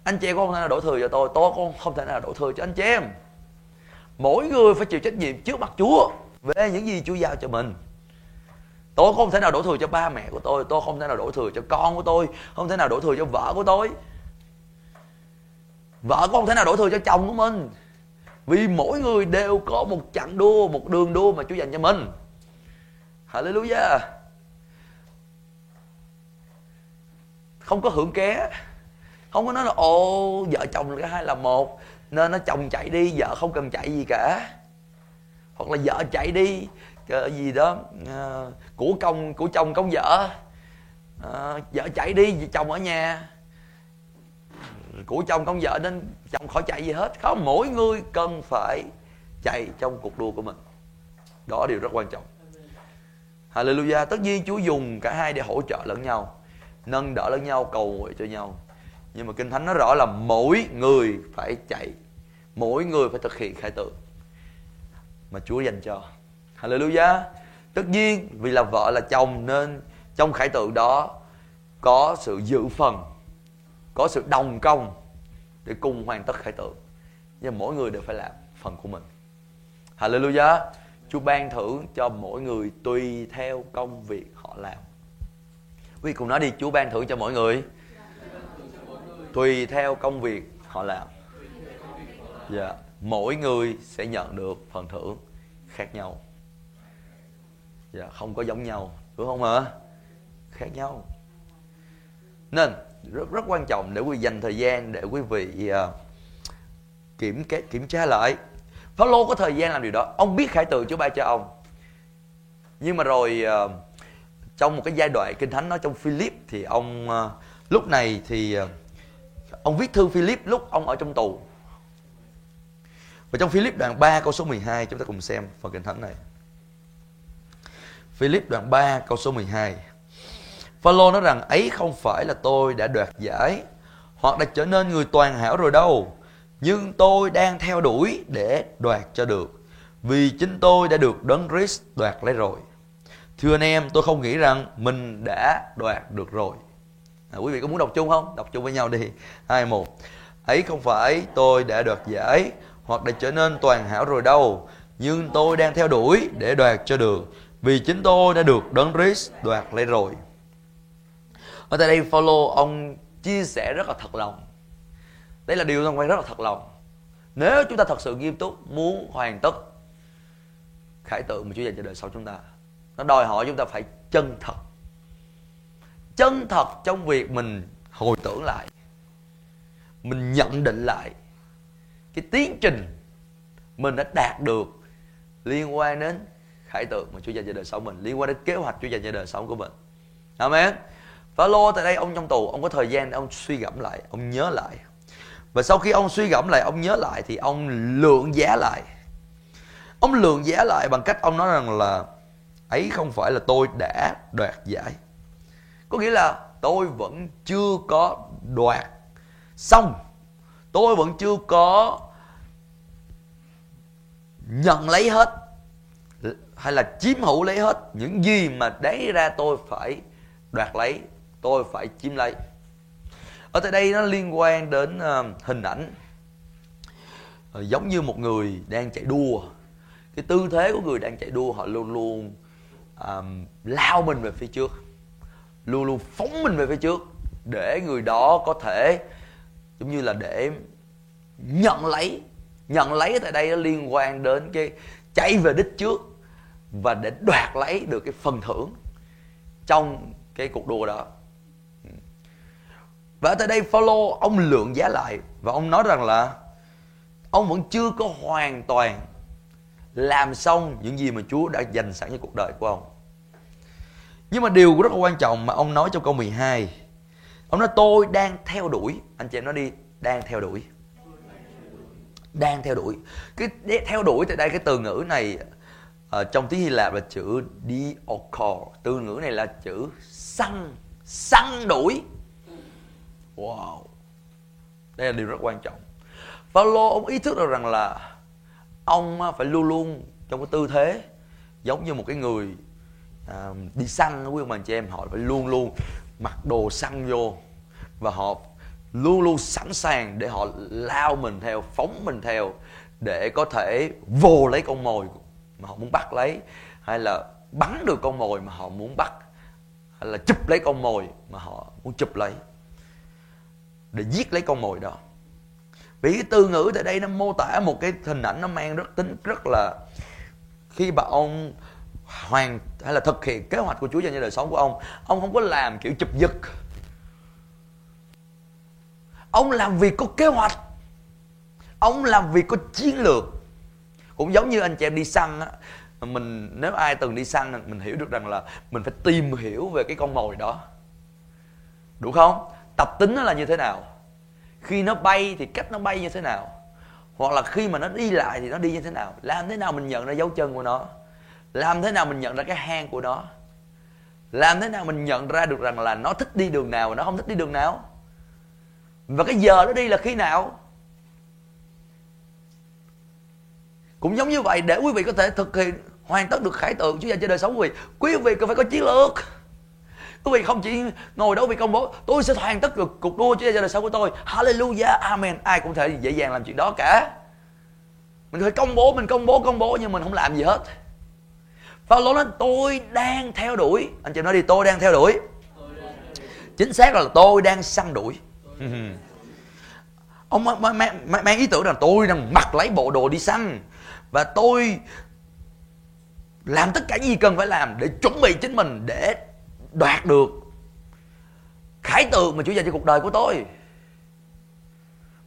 Anh chị con không thể nào đổ thừa cho tôi tôi con không thể nào đổ thừa cho anh chị em. Mỗi người phải chịu trách nhiệm trước mặt Chúa về những gì Chúa giao cho mình. Tôi không thể nào đổ thừa cho ba mẹ của tôi tôi không thể nào đổ thừa cho con của tôi, không thể nào đổ thừa cho vợ của tôi. Vợ cũng không thể nào đổ thừa cho chồng của mình. Vì mỗi người đều có một chặng đua, một đường đua mà Chúa dành cho mình. Hallelujah. Không có hưởng ké. Không có nói là, ồ, vợ chồng cả hai là một, nên nó chồng chạy đi, vợ không cần chạy gì cả hoặc là vợ chạy đi cái gì đó à, của công của chồng công vợ. À, vợ chạy đi chồng ở nhà. Của chồng công vợ nên chồng khỏi chạy gì hết. Không mỗi người cần phải chạy trong cuộc đua của mình. Đó là điều rất quan trọng. Hallelujah. Tất nhiên Chúa dùng cả hai để hỗ trợ lẫn nhau nâng đỡ lẫn nhau cầu nguyện cho nhau. Nhưng mà kinh thánh nói rõ là mỗi người phải chạy mỗi người phải thực hiện khai tượng mà Chúa dành cho. Hallelujah. Tất nhiên, vì là vợ là chồng nên trong khải tượng đó có sự dự phần, có sự đồng công để cùng hoàn tất khải tượng nhưng mỗi người đều phải làm phần của mình. Hallelujah. Chúa ban thưởng cho mỗi người tùy theo công việc họ làm. Quý vị cùng nói đi, Chúa ban thưởng cho mỗi người Tùy theo công việc họ làm. Dạ. yeah. Mỗi người sẽ nhận được phần thưởng khác nhau. Dạ, không có giống nhau đúng không ạ? Khác nhau. Nên rất rất quan trọng để quý vị dành thời gian để quý vị uh, kiểm kiểm tra lại. Phaolô có thời gian làm điều đó. Ông biết khải tượng Chúa ban cho ông. Nhưng mà rồi uh, trong một cái giai đoạn kinh thánh nói trong Philip thì ông uh, lúc này thì uh, ông viết thư Philip lúc ông ở trong tù và trong Philip đoạn 3 câu số 12 chúng ta cùng xem phần kinh thánh này. Philip đoạn 3 câu số 12 Phaolô nói rằng ấy không phải là tôi đã đoạt giải. Hoặc đã trở nên người toàn hảo rồi đâu. Nhưng tôi đang theo đuổi để đoạt cho được. Vì chính tôi đã được đấng Christ đoạt lấy rồi. Thưa anh em tôi không nghĩ rằng mình đã đoạt được rồi. À, quý vị có muốn đọc chung không? Đọc chung với nhau đi. Hai một. Ấy không phải tôi đã đoạt giải hoặc đã trở nên toàn hảo rồi đâu. Nhưng tôi đang theo đuổi để đoạt cho được, vì chính tôi đã được đấng Christ đoạt lấy rồi. Ở tại đây follow ông chia sẻ rất là thật lòng. Đây là điều ông quay rất là thật lòng. Nếu chúng ta thật sự nghiêm túc muốn hoàn tất khải tượng mà Chúa dành cho đời sau chúng ta, nó đòi hỏi chúng ta phải chân thật. Chân thật trong việc mình hồi tưởng lại, mình nhận định lại cái tiến trình mình đã đạt được liên quan đến khải tượng mà Chúa dành cho đời sống mình, liên quan đến kế hoạch Chúa dành cho đời sống của mình. Amen. Phaolô tại đây, ông trong tù, ông có thời gian để ông suy gẫm lại, ông nhớ lại. Và sau khi ông suy gẫm lại, ông nhớ lại thì ông lượng giá lại. Ông lượng giá lại bằng cách ông nói rằng là, ấy không phải là tôi đã đoạt giải. Có nghĩa là tôi vẫn chưa có đoạt xong. Tôi vẫn chưa có nhận lấy hết hay là chiếm hữu lấy hết những gì mà đấy ra tôi phải đoạt lấy tôi phải chiếm lấy. Ở tại đây nó liên quan đến ờ, hình ảnh. Ờ, giống như một người đang chạy đua. Cái tư thế của người đang chạy đua họ luôn luôn um, lao mình về phía trước. Luôn luôn phóng mình về phía trước để người đó có thể giống như là để nhận lấy nhận lấy tại đây nó liên quan đến cái chạy về đích trước và để đoạt lấy được cái phần thưởng trong cái cuộc đua đó và tại đây Phaolô, ông lượng giá lại và ông nói rằng là ông vẫn chưa có hoàn toàn làm xong những gì mà Chúa đã dành sẵn cho cuộc đời của ông. Nhưng mà điều rất là quan trọng mà ông nói trong câu 12 Ông nói, tôi đang theo đuổi, Anh chị em nói đi, Đang theo đuổi đang theo đuổi. Cái theo đuổi tại đây cái từ ngữ này ở Trong tiếng Hy Lạp là chữ diokor Từ ngữ này là chữ săn Săn đuổi. Wow. Đây là điều rất quan trọng. Phaolô ông ý thức được rằng là Ông phải luôn luôn trong cái tư thế Giống như một cái người à, đi săn quý ông bà chị em họ phải luôn luôn mặc đồ săn vô và họ luôn luôn sẵn sàng để họ lao mình theo, phóng mình theo để có thể vô lấy con mồi mà họ muốn bắt lấy, hay là bắn được con mồi mà họ muốn bắt, hay là chụp lấy con mồi mà họ muốn chụp lấy, để giết lấy con mồi đó. Vì cái từ ngữ tại đây nó mô tả một cái hình ảnh nó mang rất tính, rất là khi bà ông hoàn, hay là thực hiện kế hoạch của Chúa dành cho đời sống của ông ông không có làm kiểu chụp giật ông làm việc có kế hoạch. Ông làm việc có chiến lược. Cũng giống như anh chị em đi săn á, mình, nếu ai từng đi săn mình hiểu được rằng là mình phải tìm hiểu về cái con mồi đó. Đúng không? Tập tính nó là như thế nào? Khi nó bay thì cách nó bay như thế nào? Hoặc là khi mà nó đi lại thì nó đi như thế nào? Làm thế nào mình nhận ra dấu chân của nó? Làm thế nào mình nhận ra cái hang của nó? Làm thế nào mình nhận ra được rằng là nó thích đi đường nào và nó không thích đi đường nào? Và cái giờ nó đi là khi nào? Cũng giống như vậy, để quý vị có thể thực hiện, hoàn tất được khải tượng Chúa dành cho đời sống quý vị quý vị cần phải có chiến lược. Quý vị không chỉ ngồi đó vì công bố, tôi sẽ hoàn tất được cuộc đua Chúa dành cho đời sống của tôi. Hallelujah, Amen. Ai cũng thể dễ dàng làm chuyện đó cả. Mình phải công bố, mình công bố công bố, nhưng mình không làm gì hết. Phaolô nói, tôi đang theo đuổi. Anh chị nói đi, tôi đang theo đuổi. Chính xác là tôi đang săn đuổi. Ừ. ông mang, mang, mang ý tưởng là tôi đang mặc lấy bộ đồ đi săn và tôi làm tất cả gì cần phải làm để chuẩn bị chính mình để đoạt được khải tượng mà Chúa dành cho cuộc đời của tôi.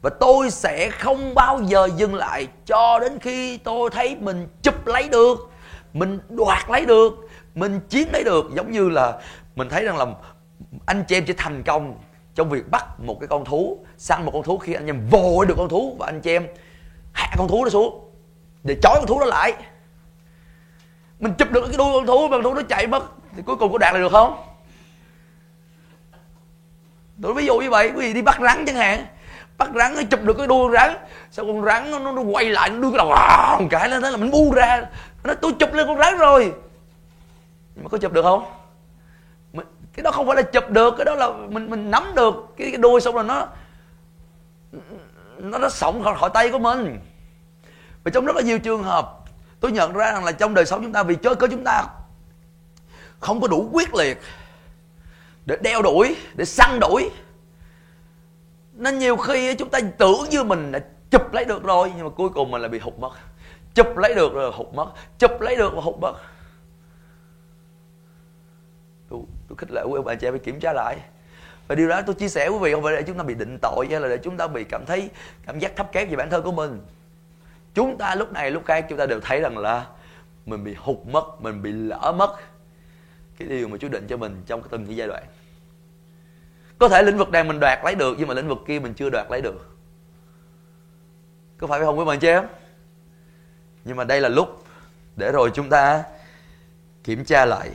Và tôi sẽ không bao giờ dừng lại cho đến khi tôi thấy mình chụp lấy được mình đoạt lấy được mình chiếm lấy được. Giống như là mình thấy rằng là anh chị em chỉ thành công trong việc bắt một cái con thú săn một con thú khi anh em vồ được con thú và anh chị em hạ con thú nó xuống để trói con thú nó lại. Mình chụp được cái đuôi con thú mà con thú nó chạy mất thì cuối cùng có đạt được không? Tôi ví dụ như vậy quý vị đi bắt rắn chẳng hạn bắt rắn nó chụp được cái đuôi con rắn sao con rắn nó, nó, nó quay lại nó đưa cái đầu một cái lên thế là mình bu ra nó tôi chụp lên con rắn rồi. Nhưng mà có chụp được không? Cái đó không phải là chụp được cái đó là mình mình nắm được. Cái, cái đuôi xong rồi nó nó nó sống khỏi, khỏi tay của mình. Và trong rất là nhiều trường hợp tôi nhận ra rằng là trong đời sống chúng ta vì chơi cơ chúng ta không có đủ quyết liệt để đeo đuổi để săn đuổi. Nên nhiều khi chúng ta tưởng như mình đã chụp lấy được rồi nhưng mà cuối cùng mình lại bị hụt mất. Chụp lấy được rồi hụt mất. Chụp lấy được và hụt mất. Tôi, khích lệ quý ông bà chị phải kiểm tra lại. Và điều đó tôi chia sẻ với quý vị không phải để chúng ta bị định tội hay là để chúng ta bị cảm thấy cảm giác thấp kém về bản thân của mình. Chúng ta lúc này lúc khác chúng ta đều thấy rằng là mình bị hụt mất mình bị lỡ mất cái điều mà Chúa định cho mình trong từng cái giai đoạn. Có thể lĩnh vực này mình đoạt lấy được nhưng mà lĩnh vực kia mình chưa đoạt lấy được. Có phải không quý bạn chị em? Nhưng mà đây là lúc để rồi chúng ta kiểm tra lại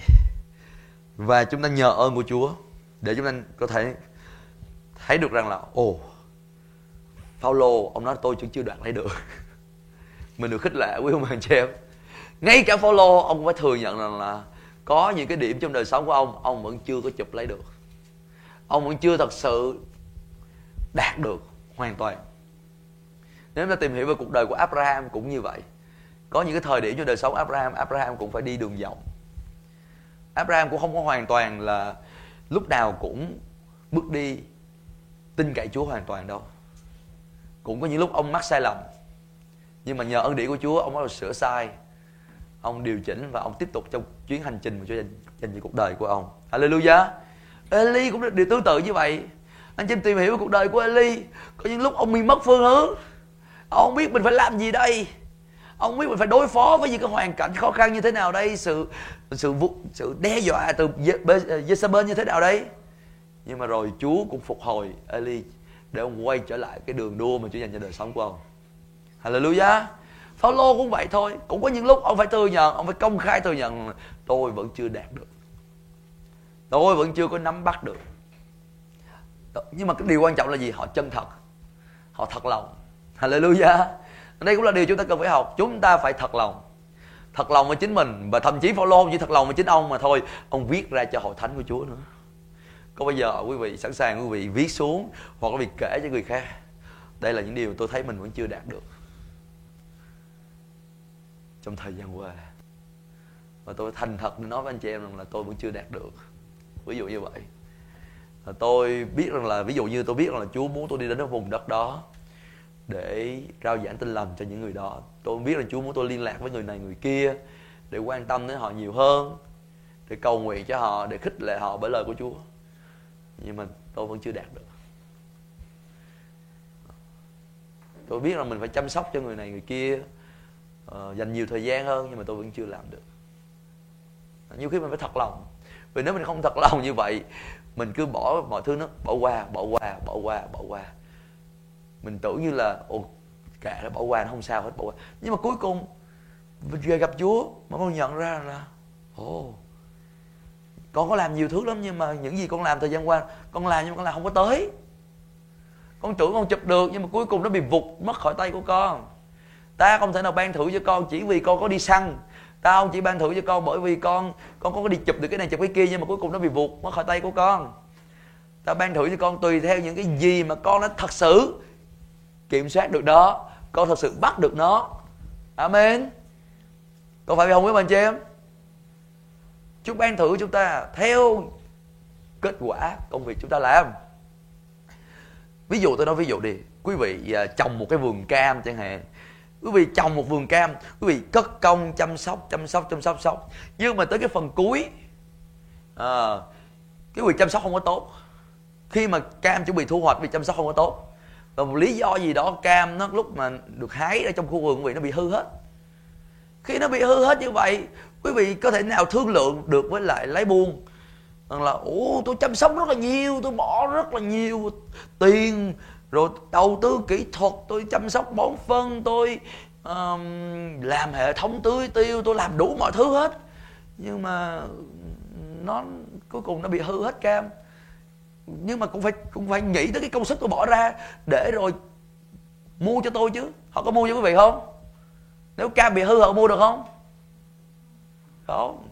và chúng ta nhờ ơn của Chúa để chúng ta có thể thấy được rằng là, ồ Paulo ông nói tôi chưa đoạt lấy được. Mình được khích lệ quý ông hàng chị em ngay cả Paulo ông cũng phải thừa nhận rằng là có những cái điểm trong đời sống của ông ông vẫn chưa có chụp lấy được. Ông vẫn chưa thật sự đạt được hoàn toàn. Nếu ta tìm hiểu về cuộc đời của Abraham cũng như vậy, có những cái thời điểm trong đời sống Abraham Abraham cũng phải đi đường vòng. Abraham cũng không có hoàn toàn là lúc nào cũng bước đi tin cậy Chúa hoàn toàn đâu. Cũng có những lúc ông mắc sai lầm nhưng mà nhờ ân điển của Chúa ông bắt đầu sửa sai ông điều chỉnh và ông tiếp tục trong chuyến hành trình mà Chúa dành, dành cho cuộc đời của ông. Hallelujah. Eli cũng điều tương tự như vậy. Anh chị em tìm hiểu cuộc đời của Eli có những lúc ông bị mất phương hướng ông không biết mình phải làm gì đây ông biết mình phải đối phó với những cái hoàn cảnh khó khăn như thế nào đây? Sự sự sự đe dọa từ Jezebel như thế nào đây? Nhưng mà rồi Chúa cũng phục hồi Eli để ông quay trở lại cái đường đua mà Chúa dành cho đời sống của ông. Hallelujah. Phaolô cũng vậy thôi. Cũng có những lúc ông phải thừa nhận, ông phải công khai thừa nhận, tôi vẫn chưa đạt được. Tôi vẫn chưa có nắm bắt được. Nhưng mà cái điều quan trọng là gì? Họ chân thật. Họ thật lòng. Hallelujah đây cũng là điều chúng ta cần phải học. Chúng ta phải thật lòng. Thật lòng với chính mình và thậm chí Phaolô không chỉ thật lòng với chính ông mà thôi. Ông viết ra cho hội thánh của Chúa nữa. Có bao giờ quý vị sẵn sàng quý vị viết xuống hoặc quý vị kể cho người khác. Đây là những điều tôi thấy mình vẫn chưa đạt được. Trong thời gian qua, và tôi thành thật nói với anh chị em rằng là tôi vẫn chưa đạt được. Ví dụ như vậy. Tôi biết rằng là, ví dụ như tôi biết rằng là Chúa muốn tôi đi đến cái vùng đất đó để rao giảng tin lành cho những người đó. Tôi biết là Chúa muốn tôi liên lạc với người này người kia để quan tâm đến họ nhiều hơn để cầu nguyện cho họ để khích lệ họ bởi lời của Chúa. Nhưng mà tôi vẫn chưa đạt được. Tôi biết là mình phải chăm sóc cho người này người kia uh, dành nhiều thời gian hơn nhưng mà tôi vẫn chưa làm được. Nhiều khi mình phải thật lòng. Vì nếu mình không thật lòng như vậy mình cứ bỏ mọi thứ nó bỏ qua bỏ qua bỏ qua bỏ qua mình tưởng như là, ồ, kệ, nó bỏ qua, nó không sao hết, bỏ qua. Nhưng mà cuối cùng về gặp Chúa, mà con nhận ra là, ồ, con có làm nhiều thứ lắm nhưng mà những gì con làm thời gian qua, con làm nhưng mà con làm không có tới. Con tưởng con chụp được nhưng mà cuối cùng nó bị vụt mất khỏi tay của con. Ta không thể nào ban thưởng cho con chỉ vì con có đi săn. Ta không chỉ ban thưởng cho con bởi vì con con có đi chụp được cái này chụp cái kia nhưng mà cuối cùng nó bị vụt mất khỏi tay của con. Ta ban thưởng cho con tùy theo những cái gì mà con đã thật sự kiểm soát được đó con thật sự bắt được nó. Amen. Có phải không quý anh chị em? Chúa ban thử chúng ta theo kết quả công việc chúng ta làm. Ví dụ tôi nói ví dụ đi. Quý vị à, trồng một cái vườn cam chẳng hạn. Quý vị trồng một vườn cam quý vị cất công chăm sóc chăm sóc chăm sóc sóc. Nhưng mà tới cái phần cuối à, cái việc chăm sóc không có tốt. Khi mà cam chuẩn bị thu hoạch vì chăm sóc không có tốt và một lý do gì đó cam nó lúc mà được hái ở trong khu vườn quý vị nó bị hư hết. Khi nó bị hư hết như vậy quý vị có thể nào thương lượng được với lại lái buôn? Rằng là ủa tôi chăm sóc rất là nhiều tôi bỏ rất là nhiều tiền rồi đầu tư kỹ thuật tôi chăm sóc bón phân tôi um, làm hệ thống tưới tiêu tôi làm đủ mọi thứ hết. Nhưng mà nó cuối cùng nó bị hư hết cam nhưng mà cũng phải cũng phải nghĩ tới cái công sức tôi bỏ ra để rồi mua cho tôi chứ. Họ có mua cho quý vị không? Nếu cam bị hư họ mua được không? Không.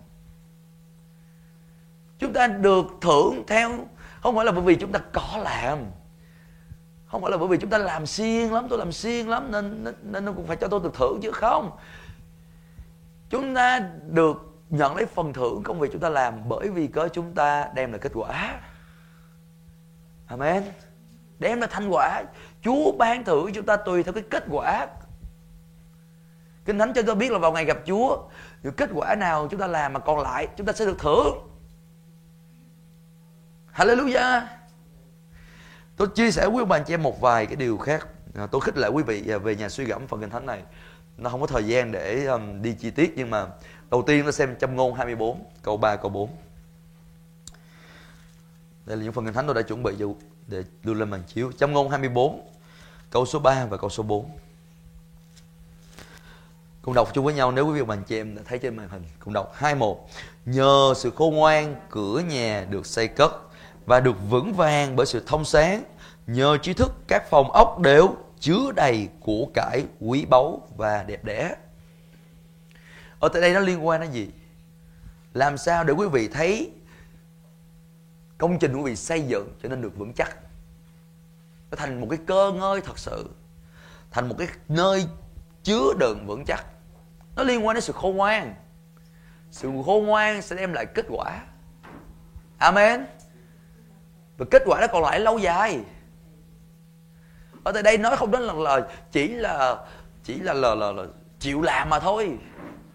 Chúng ta được thưởng theo không phải là bởi vì chúng ta có làm. Không phải là bởi vì chúng ta làm siêng lắm tôi làm siêng lắm nên nên, nên nó cũng phải cho tôi được thưởng chứ không. Chúng ta được nhận lấy phần thưởng công việc chúng ta làm bởi vì có chúng ta đem lại kết quả amen. Đem ra thành quả. Chúa ban thưởng chúng ta tùy theo cái kết quả. Kinh thánh cho tôi biết là vào ngày gặp chúa những kết quả nào chúng ta làm mà còn lại chúng ta sẽ được thưởng. Hallelujah. Tôi chia sẻ với bạn chị em một vài cái điều khác. À, tôi khích lệ quý vị à, về nhà suy gẫm phần kinh thánh này. Nó không có thời gian để um, đi chi tiết nhưng mà đầu tiên nó xem châm ngôn 24 câu 3 câu 4 đây là những phần kinh thánh tôi đã chuẩn bị cho để đưa lên màn chiếu. Châm ngôn 24 câu số 3 và câu số 4 cùng đọc chung với nhau, nếu quý vị và anh chị em đã thấy trên màn hình, cùng đọc hai một. Nhờ sự khôn ngoan, cửa nhà được xây cất và được vững vàng bởi sự thông sáng, nhờ trí thức các phòng ốc đều chứa đầy của cải quý báu và đẹp đẽ. Ở tại đây nó liên quan đến gì? Làm sao để quý vị thấy công trình quý vị xây dựng cho nên được vững chắc. Nó thành một cái cơ ngơi thật sự thành một cái nơi chứa đựng vững chắc. Nó liên quan đến sự khôn ngoan. Sự khôn ngoan sẽ đem lại kết quả. Amen. Và kết quả nó còn lại lâu dài. Ở tại đây nói không đến là, là chỉ là chỉ là là, là là chịu làm mà thôi.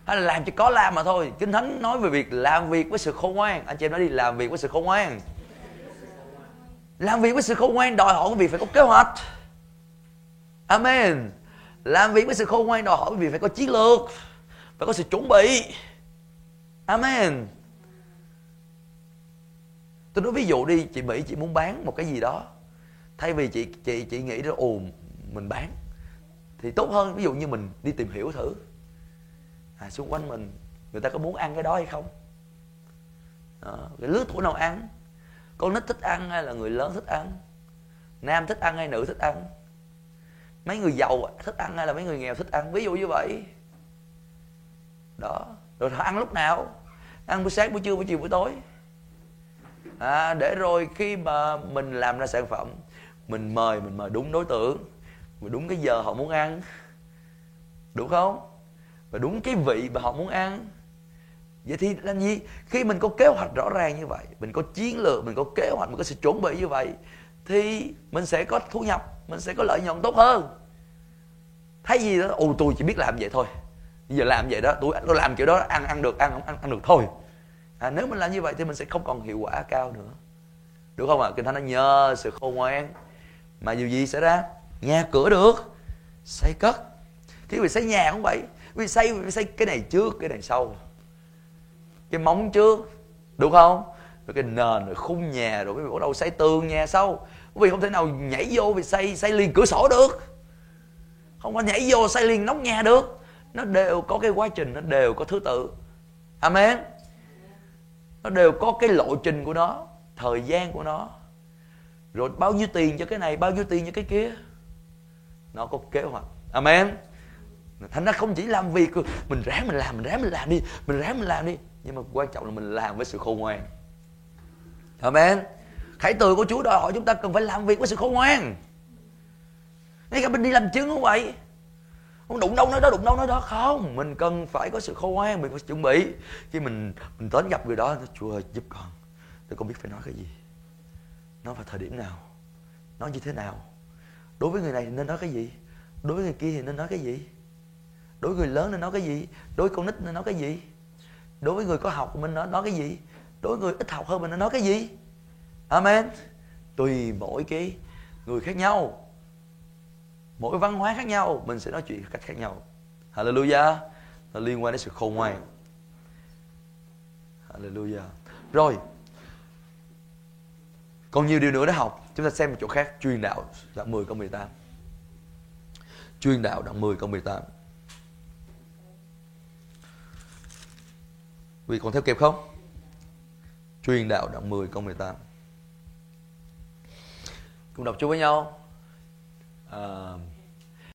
Hay là làm chỉ có làm mà thôi. Kinh thánh nói về việc làm việc với sự khôn ngoan. Anh chị em nói đi làm việc với sự khôn ngoan làm việc với sự khôn ngoan đòi hỏi việc phải có kế hoạch. Amen. Làm việc với sự khôn ngoan đòi hỏi việc phải có chiến lược phải có sự chuẩn bị. Amen. Tôi nói ví dụ đi chị mỹ chị muốn bán một cái gì đó thay vì chị chị chị nghĩ ra ồ mình bán. Thì tốt hơn ví dụ như mình đi tìm hiểu thử. À, xung quanh mình người ta có muốn ăn cái đó hay không? À, cái lứa tuổi nào ăn? Con nít thích ăn hay là người lớn thích ăn? Nam thích ăn hay nữ thích ăn? Mấy người giàu thích ăn hay là mấy người nghèo thích ăn? Ví dụ như vậy. Đó. Rồi họ ăn lúc nào? Ăn buổi sáng buổi trưa buổi chiều buổi tối. À, để rồi khi mà mình làm ra sản phẩm mình mời mình mời đúng đối tượng. Và đúng cái giờ họ muốn ăn. Đúng không? Và đúng cái vị mà họ muốn ăn vậy thì làm gì? Khi mình có kế hoạch rõ ràng như vậy mình có chiến lược mình có kế hoạch mình có sự chuẩn bị như vậy thì mình sẽ có thu nhập mình sẽ có lợi nhuận tốt hơn. Thấy gì đó ồ tôi chỉ biết làm vậy thôi. Giờ làm vậy đó tôi tôi làm kiểu đó ăn ăn được ăn ăn, ăn được thôi. À, nếu mình làm như vậy thì mình sẽ không còn hiệu quả cao nữa. Đúng không ạ? À? kinh thánh nó nhờ sự khôn ngoan mà điều gì xảy ra? Nhà cửa được xây cất. Thì vì xây nhà không vậy. Vì xây vì xây cái này trước cái này sau cái móng trước, đúng không? Rồi cái nền, rồi khung nhà, rồi quý vị bắt đầu xây tường nhà sau. Quý vị không thể nào nhảy vô vì xây xây liền cửa sổ được. Không có nhảy vô xây liền nóc nhà được. Nó đều có cái quá trình, nó đều có thứ tự. Amen. Nó đều có cái lộ trình của nó, thời gian của nó. Rồi bao nhiêu tiền cho cái này, bao nhiêu tiền cho cái kia. Nó có kế hoạch. Amen. Thành ra không chỉ làm việc, mình ráng mình làm, mình ráng mình làm đi, mình ráng mình làm đi nhưng mà quan trọng là mình làm với sự khôn ngoan. Amen. Khải từ của chúa đòi hỏi chúng ta cần phải làm việc với sự khôn ngoan. Ngay cả mình đi làm chứng không vậy. Không đụng đâu nói đó đụng đâu nói đó. Không mình cần phải có sự khôn ngoan mình phải chuẩn bị. Khi mình mình đến gặp người đó nói, chúa ơi giúp con. Tôi không biết phải nói cái gì. Nói vào thời điểm nào? Nói như thế nào? Đối với người này nên nói cái gì? Đối với người kia thì nên nói cái gì? Đối với người lớn nên nói cái gì? Đối với con nít nên nói cái gì? Đối với người có học mình nói nói cái gì? Đối với người ít học hơn mình nó nói cái gì? Amen. Tùy mỗi cái người khác nhau. Mỗi văn hóa khác nhau, mình sẽ nói chuyện cách khác nhau. Hallelujah. Nó liên quan đến sự khôn ngoan. Hallelujah. Rồi. Còn nhiều điều nữa để học. Chúng ta xem một chỗ khác. Truyền đạo đoạn 10 câu 18 truyền đạo đoạn 10 câu 18 Vì còn theo kịp không? Truyền đạo đoạn 10 câu 18 Cùng đọc chung với nhau à,